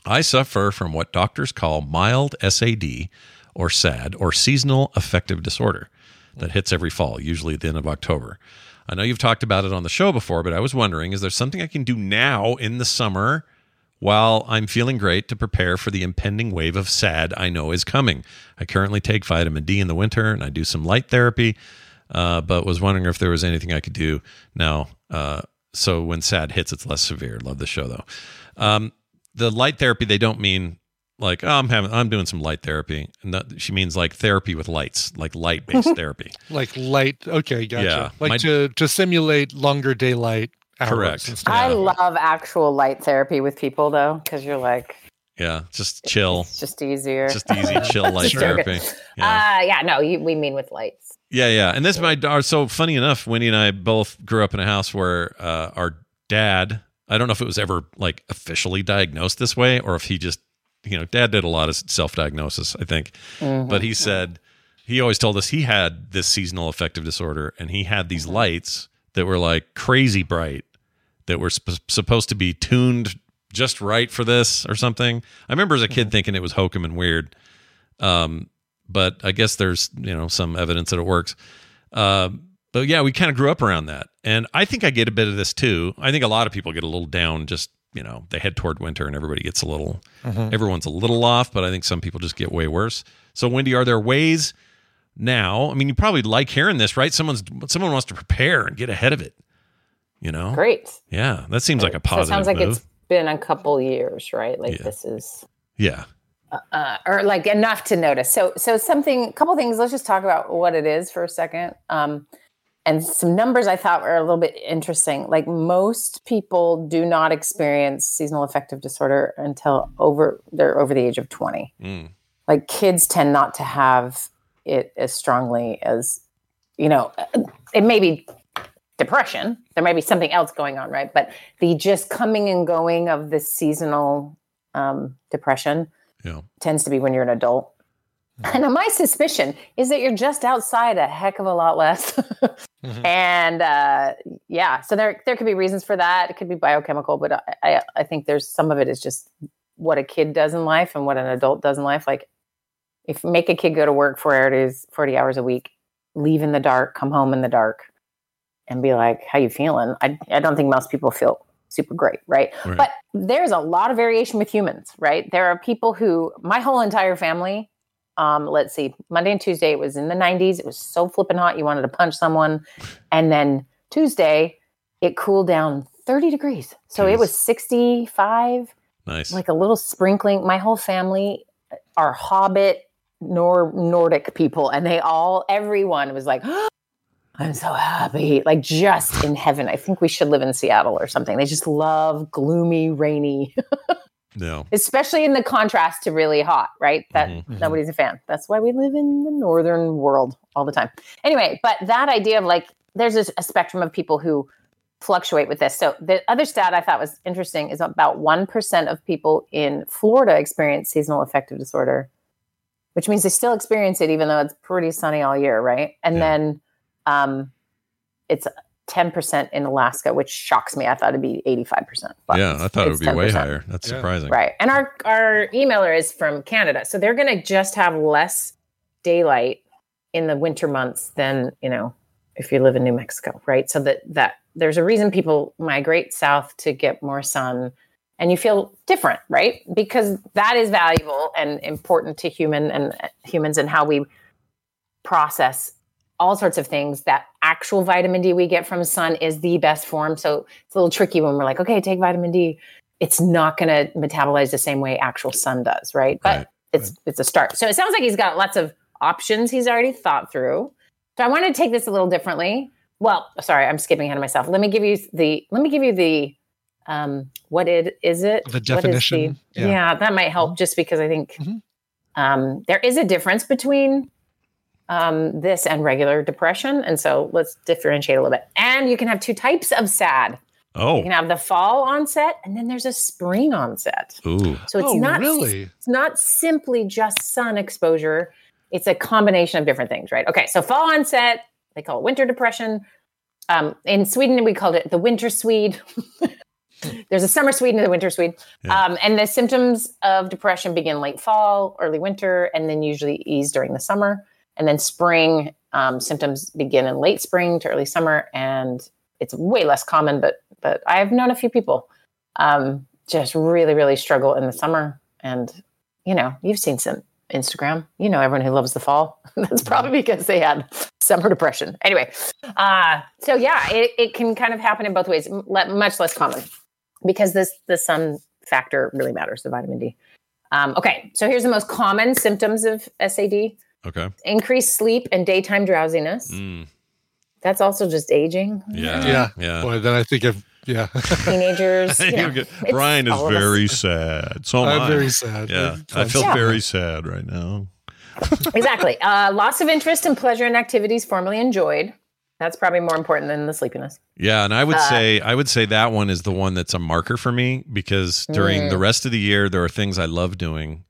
I suffer from what doctors call mild SAD or SAD or seasonal affective disorder that hits every fall, usually at the end of October. I know you've talked about it on the show before, but I was wondering is there something I can do now in the summer while I'm feeling great to prepare for the impending wave of SAD I know is coming? I currently take vitamin D in the winter and I do some light therapy, uh, but was wondering if there was anything I could do now. Uh, so when SAD hits, it's less severe. Love the show though. Um, the light therapy, they don't mean like, oh, I'm having, I'm doing some light therapy. And that, she means like therapy with lights, like light based therapy. Like light. Okay, gotcha. Yeah, like my- to to simulate longer daylight hours. Correct. and stuff. I love actual light therapy with people though, because you're like, Yeah, just chill. it's just easier. Just easy, chill light therapy. Yeah. Uh, yeah, no, you, we mean with lights. Yeah, yeah. And this my daughter. So funny enough, Wendi and I both grew up in a house where uh, our dad. I don't know if it was ever like officially diagnosed this way or if he just, you know, dad did a lot of self-diagnosis, I think. Mhm. But he said he always told us he had this seasonal affective disorder and he had these lights that were like crazy bright that were sp- supposed to be tuned just right for this or something. I remember as a kid thinking it was hokum and weird. Um, but I guess there's you know some evidence that it works. Uh, but yeah, we kind of grew up around that, and I think I get a bit of this too. I think a lot of people get a little down. Just you know, they head toward winter, and everybody gets a little. Mhm. Everyone's a little off, but I think some people just get way worse. So, Wendi, are there ways now? I mean, you probably like hearing this, right? Someone's someone wants to prepare and get ahead of it. You know, Great. Yeah, that seems like a So it positive sounds like move. it's been a couple years, right? Like this is yeah. Uh, or like enough to notice. So, so something, a couple things. Let's just talk about what it is for a second. Um, and some numbers I thought were a little bit interesting. Like most people do not experience seasonal affective disorder until over they're over the age of twenty. Mm. Like kids tend not to have it as strongly as, you know, it may be depression. There may be something else going on, right? But the just coming and going of this seasonal um, depression Yeah. tends to be when you're an adult. And my suspicion is that you're just outside a heck of a lot less. And uh, yeah, so there there could be reasons for that. It could be biochemical, but I, I I think there's some of it is just what a kid does in life and what an adult does in life. Like if make a kid go to work for hours, 40 hours a week, leave in the dark, come home in the dark, and be like, how you feeling? I, I don't think most people feel super great, right? Right. But there's a lot of variation with humans, right? There are people who, my whole entire family, um, let's see, Monday and Tuesday, it was in the 90s. It was so flipping hot. You wanted to punch someone. And then Tuesday, it cooled down 30 degrees. So it was 65 Nice. like a little sprinkling. My whole family are Hobbit nor Nordic people, and they all, everyone was like, "I'm so happy!" Like just in heaven. I think we should live in Seattle or something. They just love gloomy, rainy, No. especially in the contrast to really hot. Right? That Mm-hmm. nobody's a fan. That's why we live in the northern world all the time. Anyway, but that idea of like, there's a, a spectrum of people who fluctuate with this. So the other stat I thought was interesting is about 1% of people in Florida experience seasonal affective disorder, which means they still experience it even though it's pretty sunny all year, right? And then um, it's 10% in Alaska, which shocks me. I thought it'd be 85%. but yeah, I thought it would be way 10%. higher. That's surprising. Right. And our our emailer is from Canada. So they're going to just have less daylight in the winter months than, you know, if you live in New Mexico, right? So that that there's a reason people migrate south to get more sun and you feel different, right? Because that is valuable and important to human and uh, humans and how we process all sorts of things. That actual vitamin D we get from sun is the best form. So it's a little tricky when we're like, okay, take vitamin D. it's not going to metabolize the same way actual sun does, right? But Right. it's it's a start. So it sounds like he's got lots of options he's already thought through. So I want to take this a little differently. Well, sorry, I'm skipping ahead of myself. Let me give you the let me give you the um what it is it The definition, the- yeah. Mm-hmm. yeah. that might help just because I think um there is a difference between um this and regular depression and so let's differentiate a little bit. And you can have two types of sad. Oh. You can have the fall onset and then there's a spring onset. Ooh. So it's Oh, not really? it's not simply just sun exposure. It's a combination of different things, right? Okay, so fall onset, they call it winter depression. Um, in Sweden, we called it the winter Swede. There's a summer Swede and a winter Swede. Yeah. Um, and the symptoms of depression begin late fall, early winter, and then usually ease during the summer. And then spring um, symptoms begin in late spring to early summer, and it's way less common. But but I've known a few people um, just really really struggle in the summer. And you know, you've seen some Instagram. You know, everyone who loves the fall. That's probably because they had summer depression. Anyway, uh, so yeah, it, it can kind of happen in both ways. m- Much less common because this the sun factor really matters. The vitamin D. Um, okay, so here's the most common symptoms of SAD: Okay. increased sleep and daytime drowsiness. Mm. That's also just aging. Yeah. Yeah. Yeah. Boy, then I think of yeah. Teenagers. you know, get- Brian is all of us. very sad. So am I'm I. very sad. Yeah. I'm I feel Yeah. very sad right now. exactly. Uh, loss of interest and pleasure in activities formerly enjoyed. That's probably more important than the sleepiness. Yeah, and I would Uh, say I would say that one is the one that's a marker for me because during Mm. the rest of the year there are things I love doing,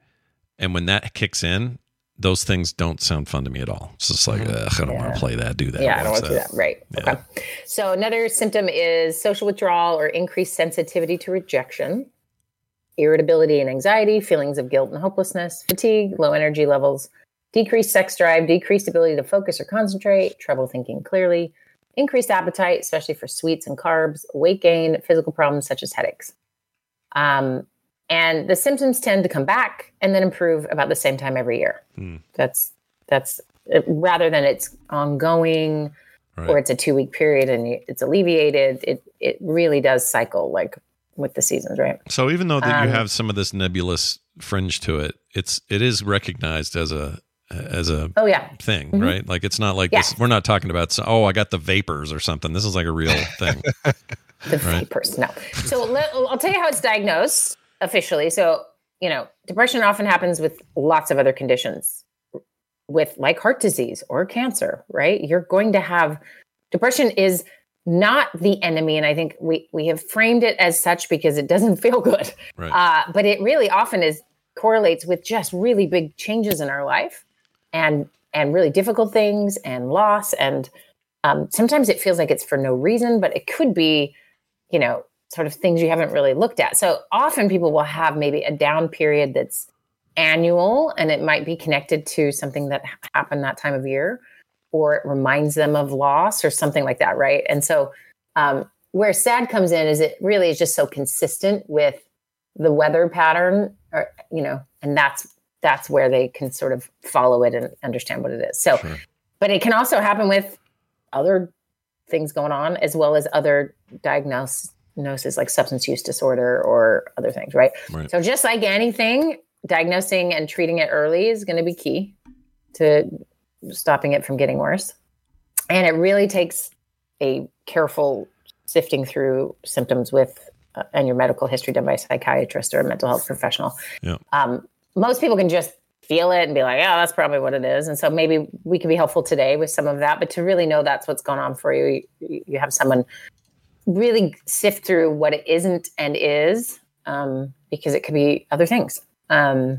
and when that kicks in, those things don't sound fun to me at all. It's just like ugh, I don't want to play that, do that. Mm-hmm. yeah, I don't want to do that. Right. Okay. So another symptom is social withdrawal or increased sensitivity to rejection, irritability and anxiety, feelings of guilt and hopelessness, fatigue, low energy levels, decreased sex drive, decreased ability to focus or concentrate, trouble thinking clearly, increased appetite, especially for sweets and carbs, weight gain, physical problems such as headaches. Um, and the symptoms tend to come back and then improve about the same time every year. Hmm. That's that's rather than it's ongoing or it's a two week period and it's alleviated. It it really does cycle like with the seasons, right? So even though that Um, you have some of this nebulous fringe to it, it's it is recognized as a as a Oh yeah, thing, Mhm. right? Like it's not like Yes. this. We're not talking about oh, I got the vapors or something. This is like a real thing. the Right. vapors. No. So let, I'll tell you how it's diagnosed officially. So you know, depression often happens with lots of other conditions, with like heart disease or cancer. Right? You're going to have depression is not the enemy, and I think we we have framed it as such because it doesn't feel good. Right. Uh, but it really often is correlates with just really big changes in our life and and really difficult things and loss and um, sometimes it feels like it's for no reason but it could be you know sort of things you haven't really looked at. So often people will have maybe a down period that's annual and it might be connected to something that happened that time of year or it reminds them of loss or something like that right? And so um, where sad comes in is it really is just so consistent with the weather pattern or you know and that's that's where they can sort of follow it and understand what it is. So but it can also happen with other things going on as well as other diagnoses like substance use disorder or other things right, Right. so just like anything diagnosing and treating it early is going to be key to stopping it from getting worse and it really takes a careful sifting through symptoms with uh, and your medical history done by a psychiatrist or a mental health professional Yeah. um, most people can just feel it and be like, "Oh, that's probably what it is. And so maybe we can be helpful today with some of that. But to really know that's what's going on for you, you, you have someone really sift through what it isn't and is, um, because it could be other things. Um,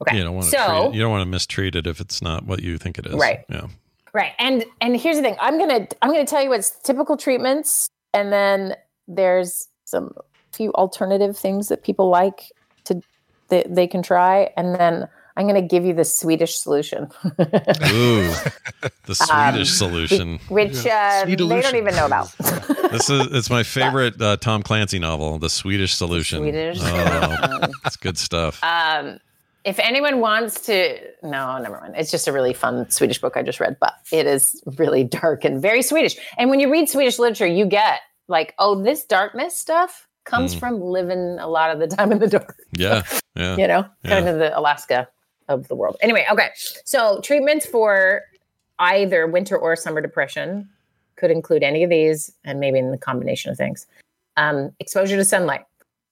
okay. You don't want to so, treat you don't want to mistreat it if it's not what you think it is. Right. Yeah. Right. And and here's the thing. I'm gonna I'm gonna tell you what's typical treatments, and then there's some few alternative things that people like to that they can try, and then I'm gonna give you the Swedish solution, Ooh, the Swedish Um, solution. which uh, they don't even know about. This is it's my favorite uh, Tom Clancy novel, The Swedish Solution. Swedish Oh, it's good stuff. Um, if anyone wants to, no, never mind. It's just a really fun Swedish book I just read, but it is really dark and very Swedish. And when you read Swedish literature, you get like, oh, this darkness stuff comes Mm. from living a lot of the time in the dark. Yeah. Yeah. you know, kind Yeah. of the Alaska of the world. Anyway, okay. So treatments for either winter or summer depression could include any of these and maybe in the combination of things. Um, exposure to sunlight.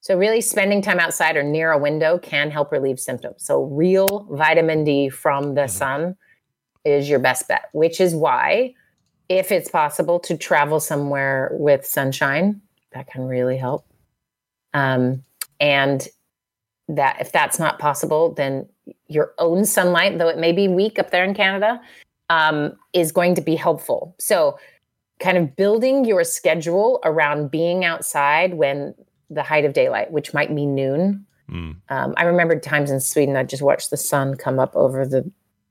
So really spending time outside or near a window can help relieve symptoms. So real vitamin D from the sun is your best bet, which is why if it's possible to travel somewhere with sunshine, that can really help. Um, and that if that's not possible, then your own sunlight, though it may be weak up there in Canada, um, is going to be helpful. So, kind of building your schedule around being outside when the height of daylight, which might be noon. Mm. Um, I remember times in Sweden I just watched the sun come up over the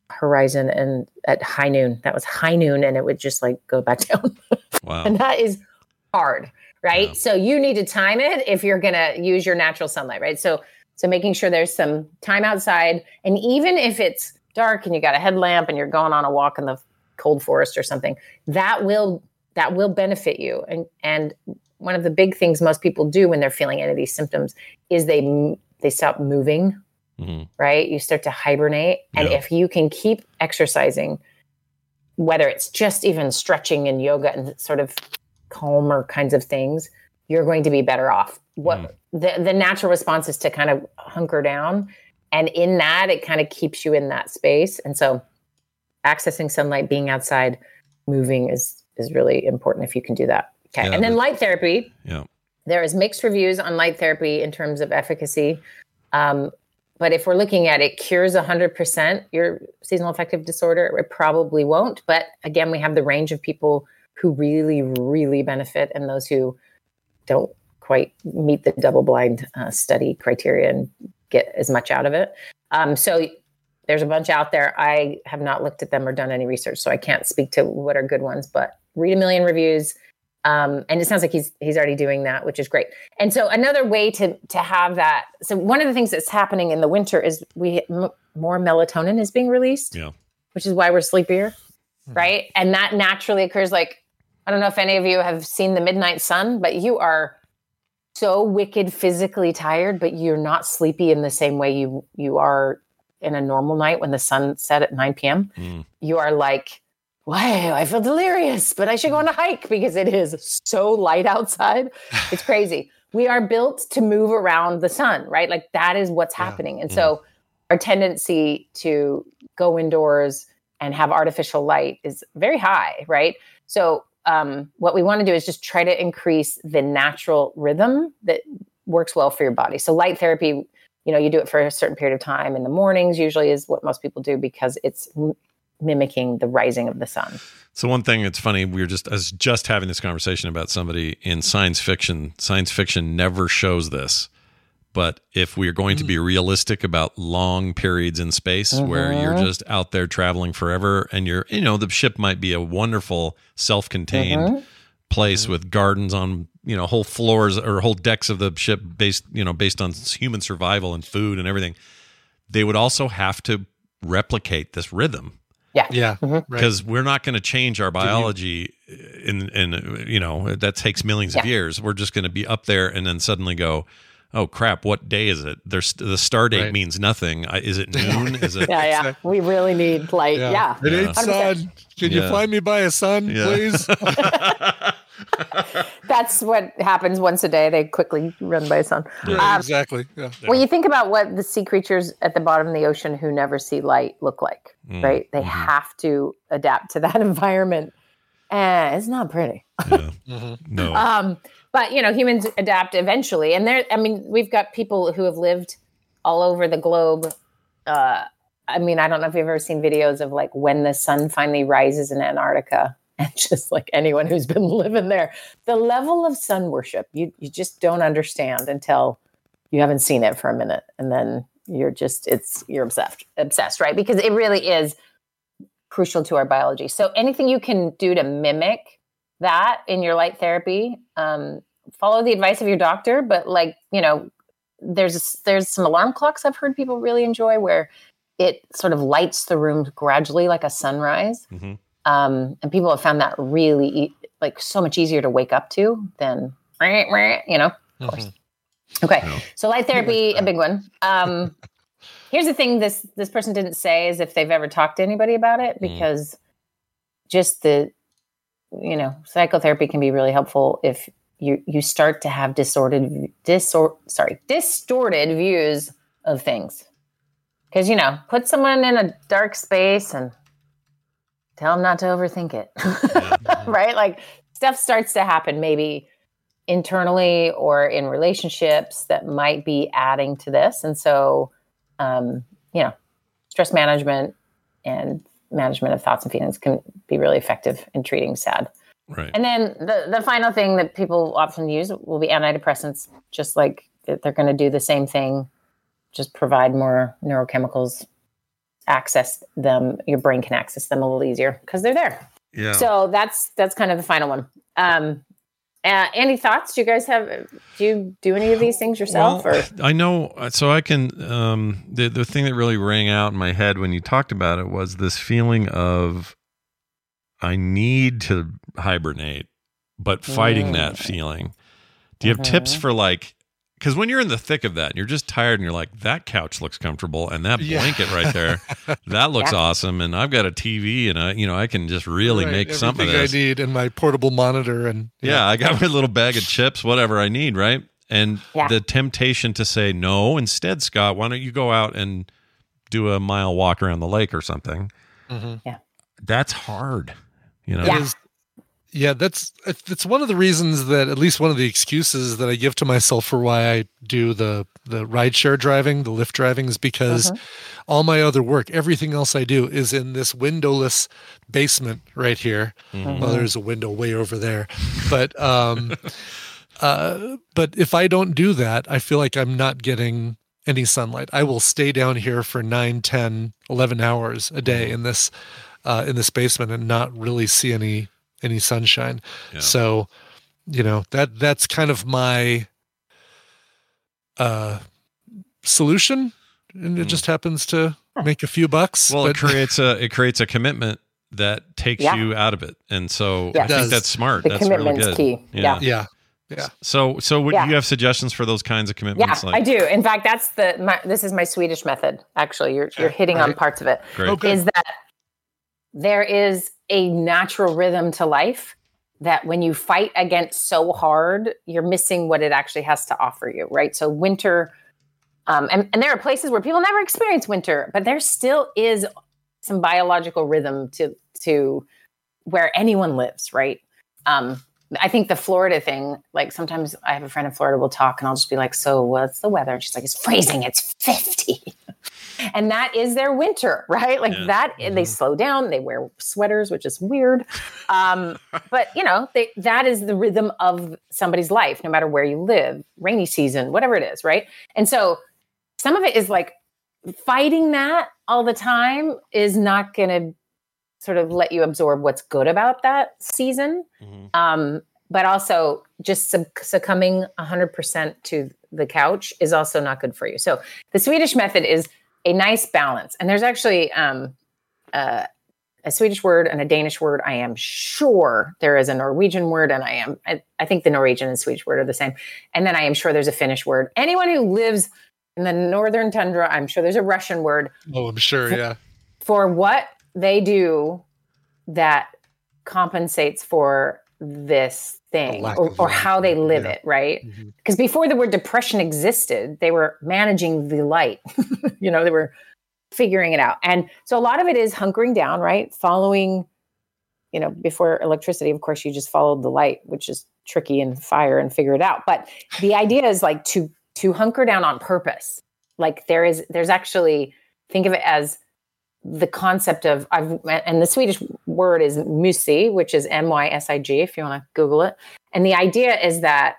horizon and at high noon. That was high noon, and it would just like go back down. Wow. and that is hard right so you need to time it if you're going to use your natural sunlight right so so making sure there's some time outside and even if it's dark and you got a headlamp and you're going on a walk in the cold forest or something that will that will benefit you and and one of the big things most people do when they're feeling any of these symptoms is they they stop moving Mhm. right? You start to hibernate. And Yeah. if you can keep exercising, whether it's just even stretching and yoga and sort of calmer kinds of things, you're going to be better off. What the, the natural response is to kind of hunker down. And in that, it kind of keeps you in that space. And so accessing sunlight, being outside, moving is is really important if you can do that. Okay. Yeah, and then the- light therapy. Yeah. There is mixed reviews on light therapy in terms of efficacy. Um, but if we're looking at it cures 100% your seasonal affective disorder, it probably won't. But again, we have the range of people who really, really benefit and those who don't quite meet the double blind uh, study criteria and get as much out of it. Um, so there's a bunch out there. I have not looked at them or done any research, so I can't speak to what are good ones, but read a million reviews. Um, and it sounds like he's he's already doing that, which is great. And so another way to to have that. So one of the things that's happening in the winter is we m- more melatonin is being released, Yeah. which is why we're sleepier, right? And that naturally occurs. Like I don't know if any of you have seen the midnight sun, but you are so wicked physically tired, but you're not sleepy in the same way you you are in a normal night when the sun set at 9 p.m. Mm. You are like, wow, I feel delirious, but I should go on a hike because it is so light outside. It's crazy. we are built to move around the sun, right? Like that is what's happening. And so our tendency to go indoors and have artificial light is very high, right? So um, what we want to do is just try to increase the natural rhythm that works well for your body. So light therapy, you know, you do it for a certain period of time in the mornings. Usually is what most people do because it's mimicking the rising of the sun. So one thing it's funny we were just I was just having this conversation about somebody in science fiction. Science fiction never shows this. But if we're going to be realistic about long periods in space where you're Mhm. just out there traveling forever and you're you know the ship might be a wonderful self-contained Mhm. place with gardens on you know whole floors or whole decks of the ship based you know based on human survival and food and everything they would also have to replicate this rhythm Yeah. Yeah. Right. because we're not going to change our biology in in you know that takes millions of years we're just going to be up there and then suddenly go oh crap what day is it there's the star date Right. means nothing is it noon is it Yeah, yeah. We really need light. Yeah. It ain't 100%. sun. Can you Yeah. fly me by a sun, Yeah. please? That's what happens once a day. They quickly run by a sun. Right, Um, exactly. Yeah. Well, you think about what the sea creatures at the bottom of the ocean who never see light look like, Mm, right? They mhm. have to adapt to that environment. And it's not pretty. Yeah. Mhm. no Um, but you know, humans adapt eventually, and there. I mean, we've got people who have lived all over the globe. Uh, I mean, I don't know if you've ever seen videos of like when the sun finally rises in Antarctica, and just like anyone who's been living there, the level of sun worship you you just don't understand until you haven't seen it for a minute, and then you're just it's you're obsessed obsessed, right? Because it really is crucial to our biology. So anything you can do to mimic that in your light therapy um, follow the advice of your doctor but like you know there's there's some alarm clocks i've heard people really enjoy where it sort of lights the room gradually like a sunrise Mhm. um, and people have found that really e- like so much easier to wake up to than you know of course. Okay, so light therapy, a big one. Um, here's the thing: this this person didn't say is if they've ever talked to anybody about it, because just the you know psychotherapy can be really helpful if you you start to have distorted disor- sorry distorted views of things. Because you know put someone in a dark space and tell them not to overthink it. Right? Like stuff starts to happen maybe internally or in relationships that might be adding to this. And so um, you know stress management and management of thoughts and feelings can be really effective in treating sad Right. and then the, the final thing that people often use will be antidepressants, just like they're going to do the same thing, just provide more neurochemicals, access them, your brain can access them a little easier because they're there. Yeah. So that's that's kind of the final one. Um, uh, any thoughts? Do you guys have? Do you do any of these things yourself? Well, or I know, so I can. Um, the the thing that really rang out in my head when you talked about it was this feeling of I need to hibernate, but fighting Mm. that feeling. Do you have tips Mm-hmm. for like? Because when you're in the thick of that and you're just tired and you're like, that couch looks comfortable and that Yeah. blanket right there, that looks Yeah. awesome, and I've got a TV and I, you know, I can just really Right, make something of everything this. I need and my portable monitor and Yeah, I got my little bag of chips, whatever I need, right? And Yeah. the temptation to say no, instead, Scott, why don't you go out and do a mile walk around the lake or something? Mhm. Yeah. That's hard. You know, Yeah. It is- yeah, that's it's one of the reasons that at least one of the excuses that I give to myself for why I do the the rideshare driving, the Lyft driving, is because all my other work, everything else I do, is in this windowless basement right here. Mm-hmm. Well, there's a window way over there, but um, uh, but if I don't do that, I feel like I'm not getting any sunlight. I will stay down here for 9, 10, 11 hours a day in this uh, in this basement and not really see any any sunshine. Yeah. So, you know, that that's kind of my uh solution and it just happens to make a few bucks. Well, it creates a it creates a commitment that takes Yeah. you out of it, and so Yeah. I think that's smart. The that's really good. key. Yeah. yeah. Yeah. So, so would Yeah. you have suggestions for those kinds of commitments? yeah, commitments? I do. In fact, that's the my, this is my Swedish method. Actually, you're you're hitting on parts of it. Great. Okay. is that there is a natural rhythm to life that when you fight against so hard, you're missing what it actually has to offer you, right? So winter, um, and, and there are places where people never experience winter, but there still is some biological rhythm to to where anyone lives, right? Um, I think the Florida thing, like sometimes I have a friend in Florida will talk and I'll just be like, so what's the weather? And she's like, it's freezing, it's 50. and that is their winter, right? Like Yeah. that, they slow down, they wear sweaters, which is weird. Um, but you know, they, that is the rhythm of somebody's life, no matter where you live, rainy season, whatever it is, right? And so some of it is like fighting that all the time is not going to sort of let you absorb what's good about that season Mhm. um, but also just suc- succumbing 100% to the couch is also not good for you so the swedish method is a nice balance. And there's actually um, uh, a swedish word and a danish word. I am sure there is a norwegian word and i am I, I think the norwegian and swedish word are the same. And then i am sure there's a finnish word. Anyone who lives in the northern tundra i'm sure there's a russian word Oh, I'm sure, yeah. for what they do that compensates for this thing or, or how they live yeah. it right? Because before the word depression existed they were managing the light you know they were figuring it out. And so a lot of it is hunkering down right? Following you know before electricity of course you just followed the light which is tricky and fire and figure it out. But the idea is like to to hunker down on purpose. Like there is there's actually think of it as the concept of I've and the Swedish word is mysig, which is M Y S I G if you want to Google it. And the idea is that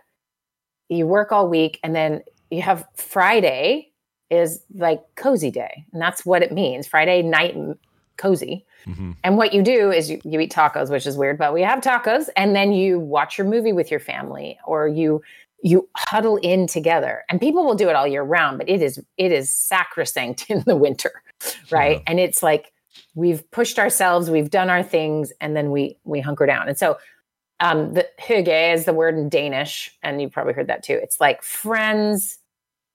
you work all week and then you have Friday is like cozy day. And that's what it means. Friday night m- cozy. Mhm. And what you do is you, you eat tacos, which is weird, but we have tacos, and then you watch your movie with your family or you you huddle in together. And people will do it all year round, but it is it is sacrosanct in the winter right and it's like we've pushed ourselves we've done our things and then we we hunker down and so Um, the hygge is the word in Danish, and you've probably heard that too. It's like friends,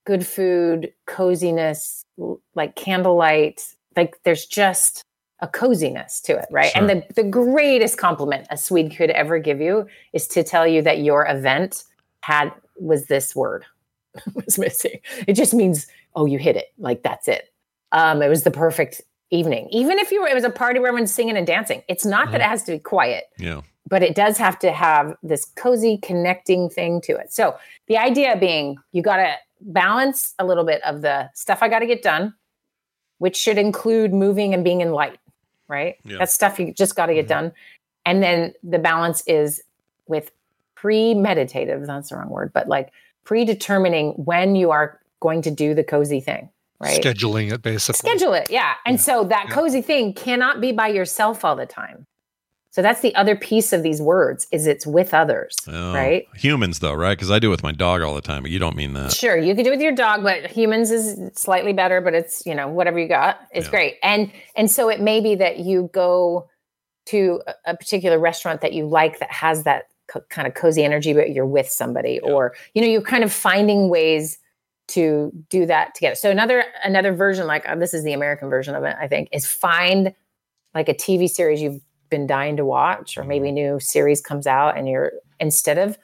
good food, coziness, like candlelight. Like there's just a coziness to it, right? And the, the greatest compliment a Swede could ever give you is to tell you that your event had was this word was missing. It just means, oh, you hit it. Like that's it. Um, it was the perfect evening. Even if you were, it was a party where everyone's singing and dancing. It's not that uh-huh. it has to be quiet Yeah. but it does have to have this cozy connecting thing to it. So the idea being you got to balance a little bit of the stuff I got to get done, which should include moving and being in light, right? Yeah. That's stuff you just got to get mm-hmm. done. And then the balance is with premeditative, that's the wrong word, but like predetermining when you are going to do the cozy thing, right? Scheduling it basically. Schedule it, yeah. And so that cozy thing cannot be by yourself all the time. So that's the other piece of these words is it's with others, Oh, right? Humans, though, right? Because I do it with my dog all the time, but you don't mean that. Sure, you could do it with your dog, but humans is slightly better, but it's, you know, whatever you got is great. And and so it may be that you go to a- a particular restaurant that you like that has that co- kind of cozy energy, but you're with somebody, or you know, you're kind of finding ways to do that together. So another another version, like uh, this is the American version of it, I think, is find like a TV series you've been dying to watch, or maybe a new series comes out, and you're instead of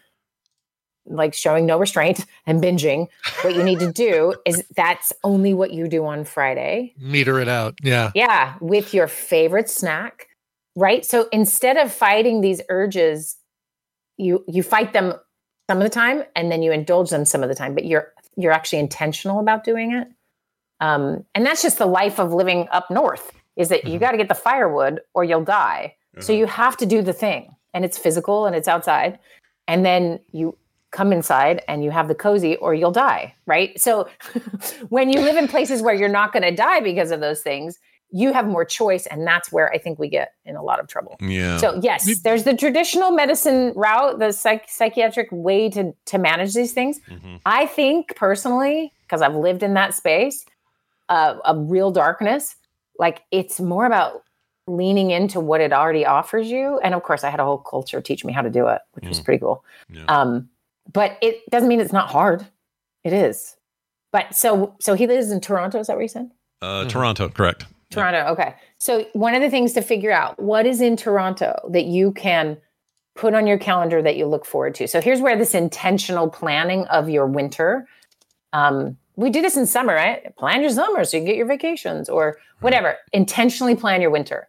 like showing no restraint and binging, what you need to do is that's only what you do on Friday. Meter it out. Yeah. Yeah, with your favorite snack, right? So instead of fighting these urges, you you fight them some of the time and then you indulge them some of the time, but you're you're actually intentional about doing it. Um, and that's just the life of living up north is that you got to get the firewood or you'll die. So you have to do the thing and it's physical and it's outside. And then you come inside and you have the cozy or you'll die, right? So when you live in places where you're not going to die because of those things, you have more choice and that's where I think we get in a lot of trouble. Yeah. So yes, there's the traditional medicine route, the psych- psychiatric way to to manage these things. I think personally, because I've lived in that space, uh, a real darkness, like it's more about leaning into what it already offers you. And of course, I had a whole culture teach me how to do it, which was pretty cool. Um, but it doesn't mean it's not hard. It is. But so so he lives in Toronto. Is that what you said? Uh, Toronto, correct. Toronto. Okay. So one of the things to figure out what is in Toronto that you can put on your calendar that you look forward to. So here's where this intentional planning of your winter. Um, we do this in summer, right? Plan your summer so you get your vacations or whatever. Intentionally plan your winter.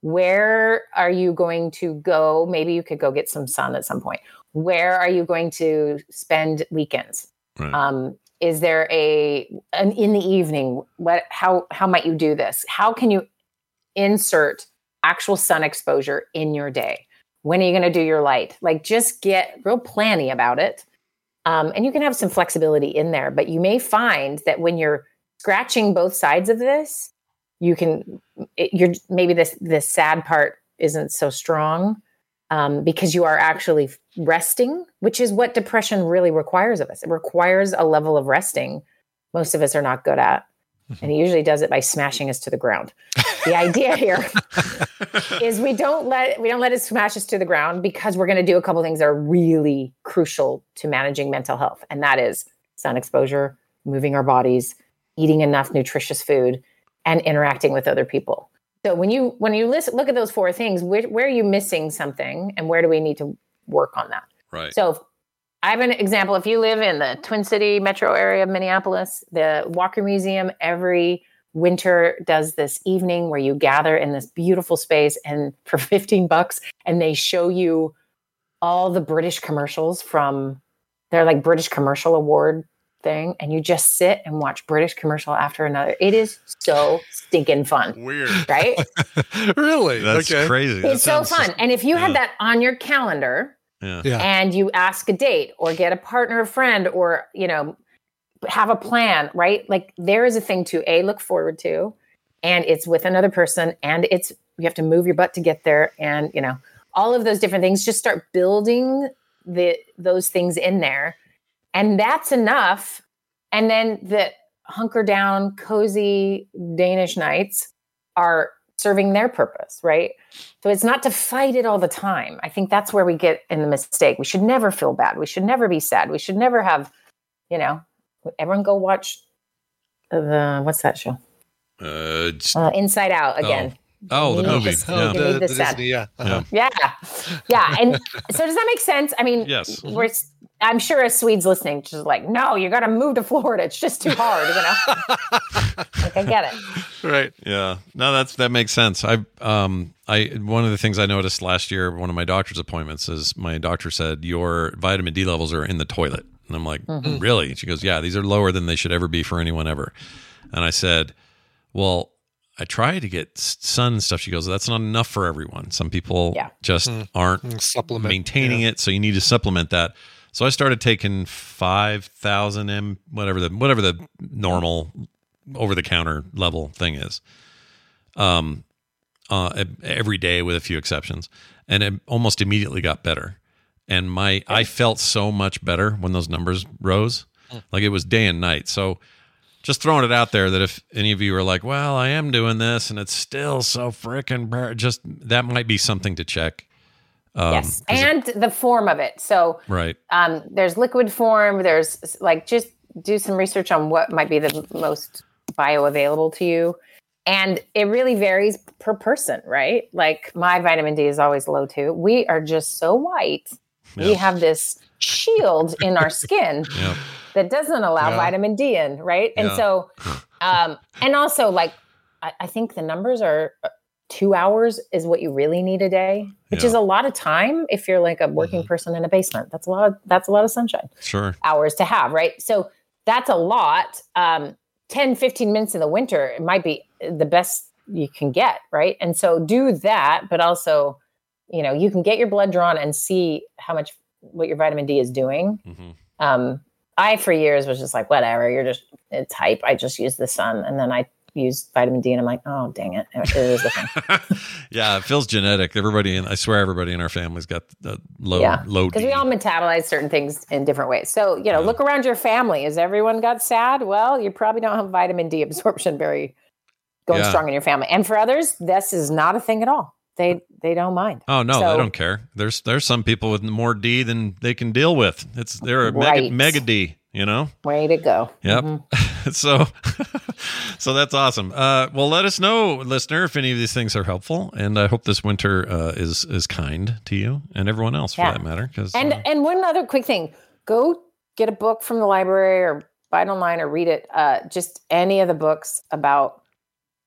Where are you going to go? Maybe you could go get some sun at some point. Where are you going to spend weekends? Right. Um, is there a an in the evening? What how how might you do this? How can you insert actual sun exposure in your day? When are you going to do your light? Like just get real planny about it. Um, and you can have some flexibility in there, but you may find that when you're scratching both sides of this, you can it, you're maybe this this sad part isn't so strong um, because you are actually resting, which is what depression really requires of us. It requires a level of resting most of us are not good at. Mm-hmm. And he usually does it by smashing us to the ground. The idea here is we don't let we don't let it smash us to the ground because we're going to do a couple things that are really crucial to managing mental health, and that is sun exposure, moving our bodies, eating enough nutritious food, and interacting with other people. So when you when you listen, look at those four things, where, where are you missing something, and where do we need to work on that? Right. So I have an example. If you live in the Twin City metro area of Minneapolis, the Walker Museum every winter does this evening where you gather in this beautiful space and for 15 bucks and they show you all the British commercials from their like British commercial award thing and you just sit and watch British commercial after another. It is so stinking fun. Weird. Right? really? That's okay. crazy. That it's so fun. just- and if you had that on your calendar, Yeah. Yeah. and you ask a date or get a partner, a friend, or you know, have a plan, right? Like there is a thing to a look forward to, and it's with another person, and it's you have to move your butt to get there, and you know, all of those different things. Just start building the those things in there, and that's enough. And then the hunker down, cozy Danish nights are serving their purpose, right? So it's not to fight it all the time. I think that's where we get in the mistake. We should never feel bad. We should never be sad. We should never have, you know, everyone go watch the what's that show? Uh, Uh, Inside Out again. oh, the You movie. this- Yeah. you need The- the. Disney, yeah. Uh-huh. Yeah. Yeah, yeah, and so does that make sense? I mean, Yes. we're. s- I'm sure a Swede's listening, just like, no, you got to move to Florida. It's just too hard, you know. like I get it. Right. Yeah. No, that's that makes sense. I um I one of the things I noticed last year, one of my doctor's appointments is my doctor said your vitamin D levels are in the toilet. And I'm like, Mhm. really? She goes, Yeah, these are lower than they should ever be for anyone ever. And I said, Well, I try to get sun and stuff. She goes, That's not enough for everyone. Some people Yeah. just Mm. aren't Mm, supplement, maintaining it, so you need to supplement that. So I started taking five thousand m whatever the whatever the normal over the counter level thing is, um, uh, every day with a few exceptions, and it almost immediately got better. And my I felt so much better when those numbers rose, like it was day and night. So just throwing it out there that if any of you are like, well, I am doing this and it's still so freaking bad, just that might be something to check. Um, yes, 'cause it- and the form of it. So right. um, there's liquid form. There's like just do some research on what might be the most bioavailable to you, and it really varies per person, right? Like my vitamin D is always low too. We are just so white. We have this shield in our skin Yeah. That doesn't allow Yeah. vitamin D in, right? And Yeah. so, um, and also like, I, I think the numbers are uh, two hours is what you really need a day, which is a lot of time if you're like a working Mm-hmm. person in a basement. That's a lot. Of, that's a lot of sunshine Sure. hours to have, right? So that's a lot. Um, 10, 15 minutes in the winter, it might be the best you can get, right? And so do that, but also, you know, you can get your blood drawn and see how much what your vitamin D is doing. Mm-hmm. Um, I, for years, was just like, whatever, you're just, it's hype. I just use the sun. And then I use vitamin D and I'm like, oh, dang it. It is the thing. Yeah, it feels genetic. Everybody, in, I swear, everybody in our family's got the low, yeah. low Because we all metabolize certain things in different ways. So, you know, look around your family. Has everyone got sad? Well, you probably don't have vitamin D absorption very going Yeah. strong in your family. And for others, this is not a thing at all. They they don't mind. Oh no, So- they don't care. There's there's some people with more D than they can deal with. It's they're a Right. mega, mega D. You know. Way to go. Yep. Mhm. so, so that's awesome. Uh, well, let us know, listener, if any of these things are helpful, and I hope this winter uh, is is kind to you and everyone else for that matter. Because And and one other quick thing: go get a book from the library or buy it online or read it. Uh, just any of the books about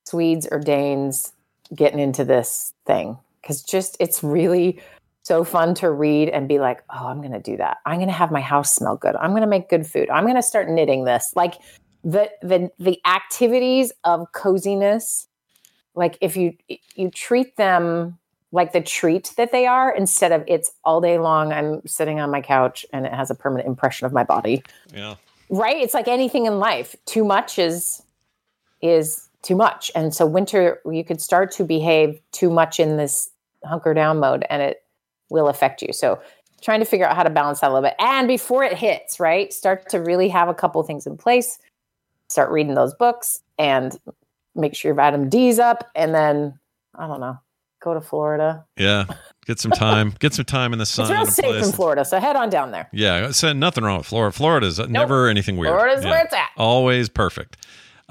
Swedes or Danes getting into this thing because just it's really so fun to read and be like, oh, I'm going to do that. I'm going to have my house smell good. I'm going to make good food. I'm going to start knitting this. Like the the the activities of coziness like if you you treat them like the treat that they are instead of it's all day long i'm sitting on my couch and it has a permanent impression of my body yeah, right it's like anything in life too much is is too much and so winter you could start to behave too much in this hunker down mode and it will affect you so trying to figure out how to balance that a little bit and before it hits right start to really have a couple things in place start reading those books and make sure your vitamin d's up and then i don't know go to florida yeah. Get some time. Get some time in the sun. it's real safe place. in florida so head on down there Yeah, said nothing wrong with Florida. Florida's never anything weird. Florida's Yeah. where it's at. Always perfect.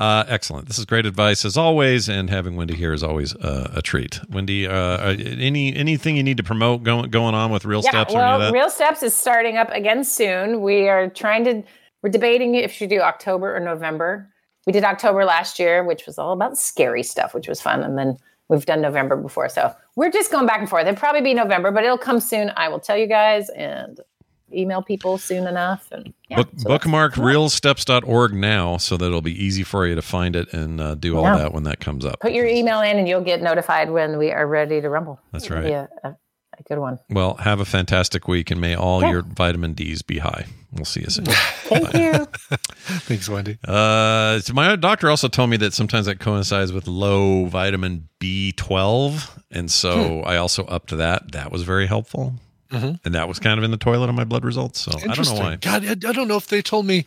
Uh, excellent. This is great advice as always, and having Wendi here is always uh, a treat. Wendi, uh, uh, any anything you need to promote going going on with Real Steps or any well? Real Steps is starting up again soon. We are trying to, we're debating if we should do October or November. We did October last year, which was all about scary stuff, which was fun. And then we've done November before. So we're just going back and forth. It'll probably be November, but it'll come soon. I will tell you guys and email people soon enough. And yeah, Book, so that's- bookmark realsteps.org now so that it'll be easy for you to find it and uh, do all Yeah. that when that comes up. put your email in and you'll get notified when we are ready to rumble. That's right. Yeah. a, a, a good one. Well, have a fantastic week and may all Yeah. your vitamin D's be high. We'll see you soon. Thank you. Thanks, Wendi. Uh, so my doctor also told me that sometimes that coincides with low vitamin B12, and so I also upped that. That was very helpful, Mhm. and that was kind of in the toilet on my blood results. So I don't know why. God, I, I don't know if they told me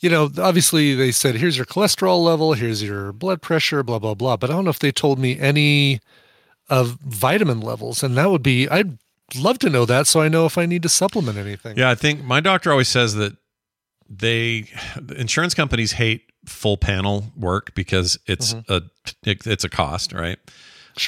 you know, obviously they said, here's your cholesterol level, here's your blood pressure, blah, blah, blah. But I don't know if they told me any of vitamin levels. And that would be, I'd love to know that so I know if I need to supplement anything. Yeah, I think my doctor always says that they insurance companies hate full panel work because it's Mm-hmm. a it, it's a cost, right?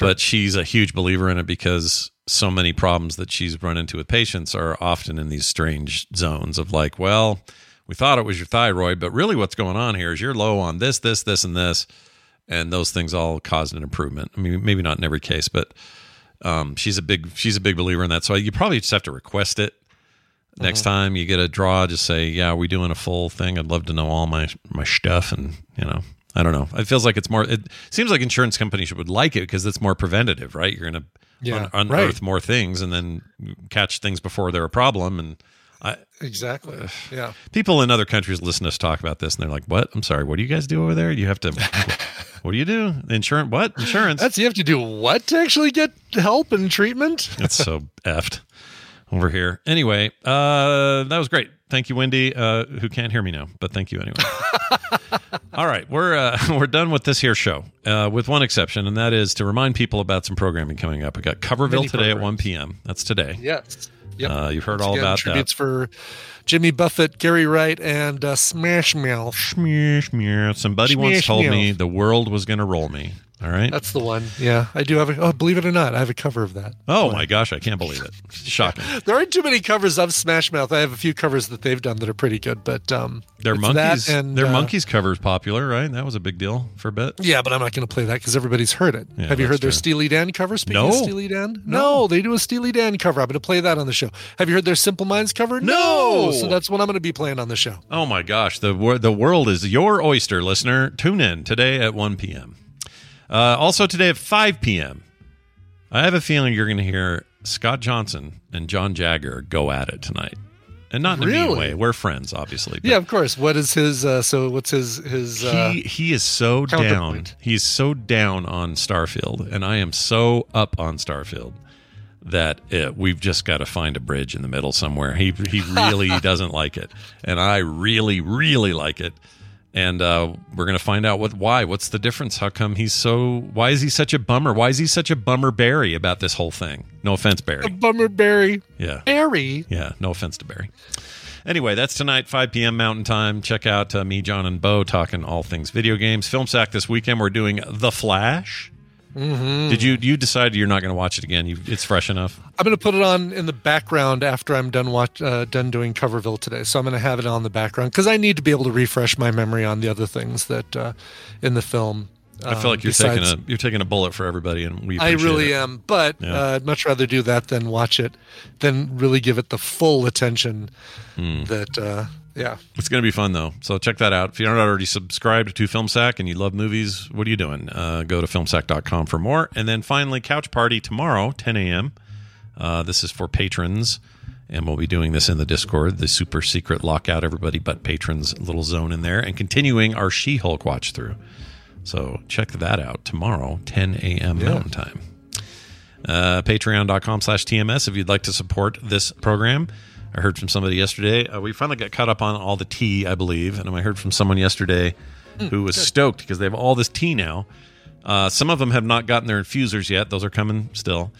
But she's a huge believer in it because so many problems that she's run into with patients are often in these strange zones of like, well, we thought it was your thyroid, but really what's going on here is you're low on this, this, this, and this, and those things all caused an improvement. I mean, maybe not in every case, but um, she's a big she's a big believer in that. So you probably just have to request it next time you get a draw. Just say, yeah, are we doing a full thing? I'd love to know all my my stuff, and you know, I don't know. It feels like it's more. It seems like insurance companies would like it because it's more preventative, right? You're going to Yeah, un- right. unearth more things and then catch things before they're a problem. And I, Exactly. Yeah. people in other countries listen to us talk about this, and they're like, "What? I'm sorry. What do you guys do over there? You have to." what do you do? Insurance? What insurance? That's you have to do what to actually get help and treatment? It's so effed over here. Anyway, uh, that was great. Thank you, Wendi, uh, who can't hear me now, but thank you anyway. All right, we're uh, we're done with this here show, uh, with one exception, and that is to remind people about some programming coming up. We got Coverville Many today at one p.m. That's today. Yes. Yep. Uh, you've heard Once all again, about tributes that. for Jimmy Buffett, Gary Wright, and uh, Smash Mouth. Smear, smear. Somebody once Smash told me the world was going to roll me. All right. That's the one. Yeah, I do have a. Oh, believe it or not, I have a cover of that. oh my gosh, I can't believe it. Shocking. There aren't too many covers of Smash Mouth. I have a few covers that they've done that are pretty good, but um, Their monkeys, and their uh, monkeys cover is popular, right? That was a big deal for a bit. Yeah, but I'm not going to play that because everybody's heard it. Yeah, have you heard their true. Steely Dan cover? Speaking No. of Steely Dan, no. they do a Steely Dan cover. I'm going to play that on the show. Have you heard their Simple Minds cover? No. So that's what I'm going to be playing on the show. Oh my gosh, the the world is your oyster, listener. Tune in today at 1 p.m. Uh, also today at 5 p.m. I have a feeling you're going to hear Scott Johnson and John Jagger go at it tonight, and not in a mean Really? way. We're friends, obviously. Yeah, of course. What is his? Uh, so what's his his? Uh, he he is so down. He's so down on Starfield, and I am so up on Starfield that uh we've just got to find a bridge in the middle somewhere. He he really doesn't like it, and I really really like it. And uh, we're gonna find out what why. What's the difference? How come he's so? Why is he such a bummer? Why is he such a bummer Barry about this whole thing? No offense, Barry. A bummer Barry. Yeah. Barry. Yeah, no offense to Barry. Anyway, that's tonight, 5 p.m. Mountain Time. Check out uh, me, John, and Bo talking all things video games. Film Sack this weekend, we're doing The Flash. Mhm. Did you you decide you're not going to watch it again? You, it's fresh enough. I'm going to put it on in the background after I'm done watch uh, done doing Coverville today. So I'm going to have it on the background because I need to be able to refresh my memory on the other things that uh, in the film. I feel Um, like you're besides- taking a you're taking a bullet for everybody, and we. I really it. am, but Yeah. uh, I'd much rather do that than watch it, than really give it the full attention Hmm. that. Yeah, It's going to be fun though. So check that out. If you're not already subscribed to FilmSack and you love movies, what are you doing? Uh, go to filmsack.com for more. And then finally, Couch Party tomorrow, 10 a.m. Uh, this is for patrons. And we'll be doing this in the Discord, the super secret lockout everybody but patrons little zone in there, and continuing our She Hulk watch through. So check that out tomorrow, 10 a.m. Mountain Time. Uh, Patreon.com slash TMS if you'd like to support this program. I heard from somebody yesterday. Uh, we finally got caught up on all the tea, I believe. And I heard from someone yesterday who was stoked because they have all this tea now. Uh, some of them have not gotten their infusers yet. Those are coming still.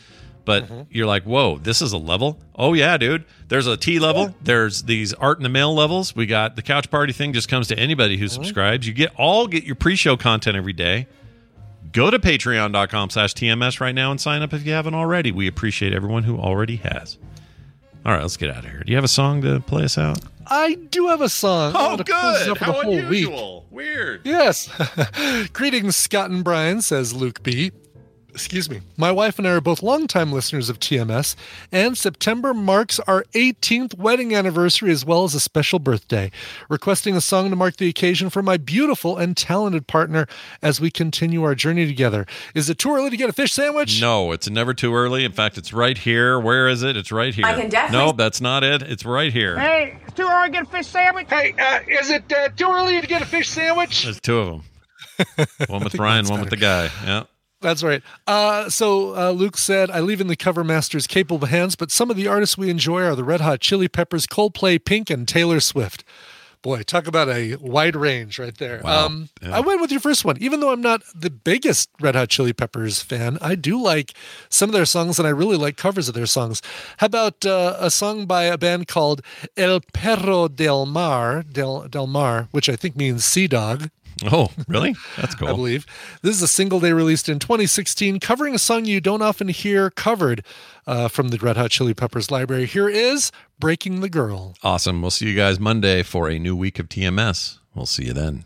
But you're like, whoa, this is a level? Oh, yeah, dude. There's a T level. There's these art in the mail levels. We got the couch party thing just comes to anybody who subscribes. You get all get your pre-show content every day. Go to patreon.com slash TMS right now and sign up if you haven't already. We appreciate everyone who already has. All right, let's get out of here. Do you have a song to play us out? I do have a song. Oh, good. How whole week. unusual. Weird. Yes. Greetings, Scott and Brian, says Luke B. Excuse me. My wife and I are both longtime listeners of TMS, and September marks our 18th wedding anniversary as well as a special birthday. Requesting a song to mark the occasion for my beautiful and talented partner as we continue our journey together. Is it too early to get a fish sandwich? No, it's never too early. In fact, it's right here. Where is it? It's right here. I can definitely- No, that's not it. It's right here. Hey, it's too early to get a fish sandwich. Hey, uh, is it uh, too early to get a fish sandwich? There's two of them. One with Ryan, one with the guy. Yeah. That's right. Uh, so uh, Luke said, I leave in the cover masters capable hands, but some of the artists we enjoy are the Red Hot Chili Peppers, Coldplay, Pink, and Taylor Swift. Boy, talk about a wide range right there. Wow. Um, Yeah. I went with your first one. Even though I'm not the biggest Red Hot Chili Peppers fan, I do like some of their songs and I really like covers of their songs. How about uh, a song by a band called El Perro del Mar, del, del Mar, which I think means sea dog. Oh, really? That's cool. I believe. This is a single they released in 2016, covering a song you don't often hear covered uh, from the Red Hot Chili Peppers library. Here is Breaking the Girl. Awesome. We'll see you guys Monday for a new week of TMS. We'll see you then.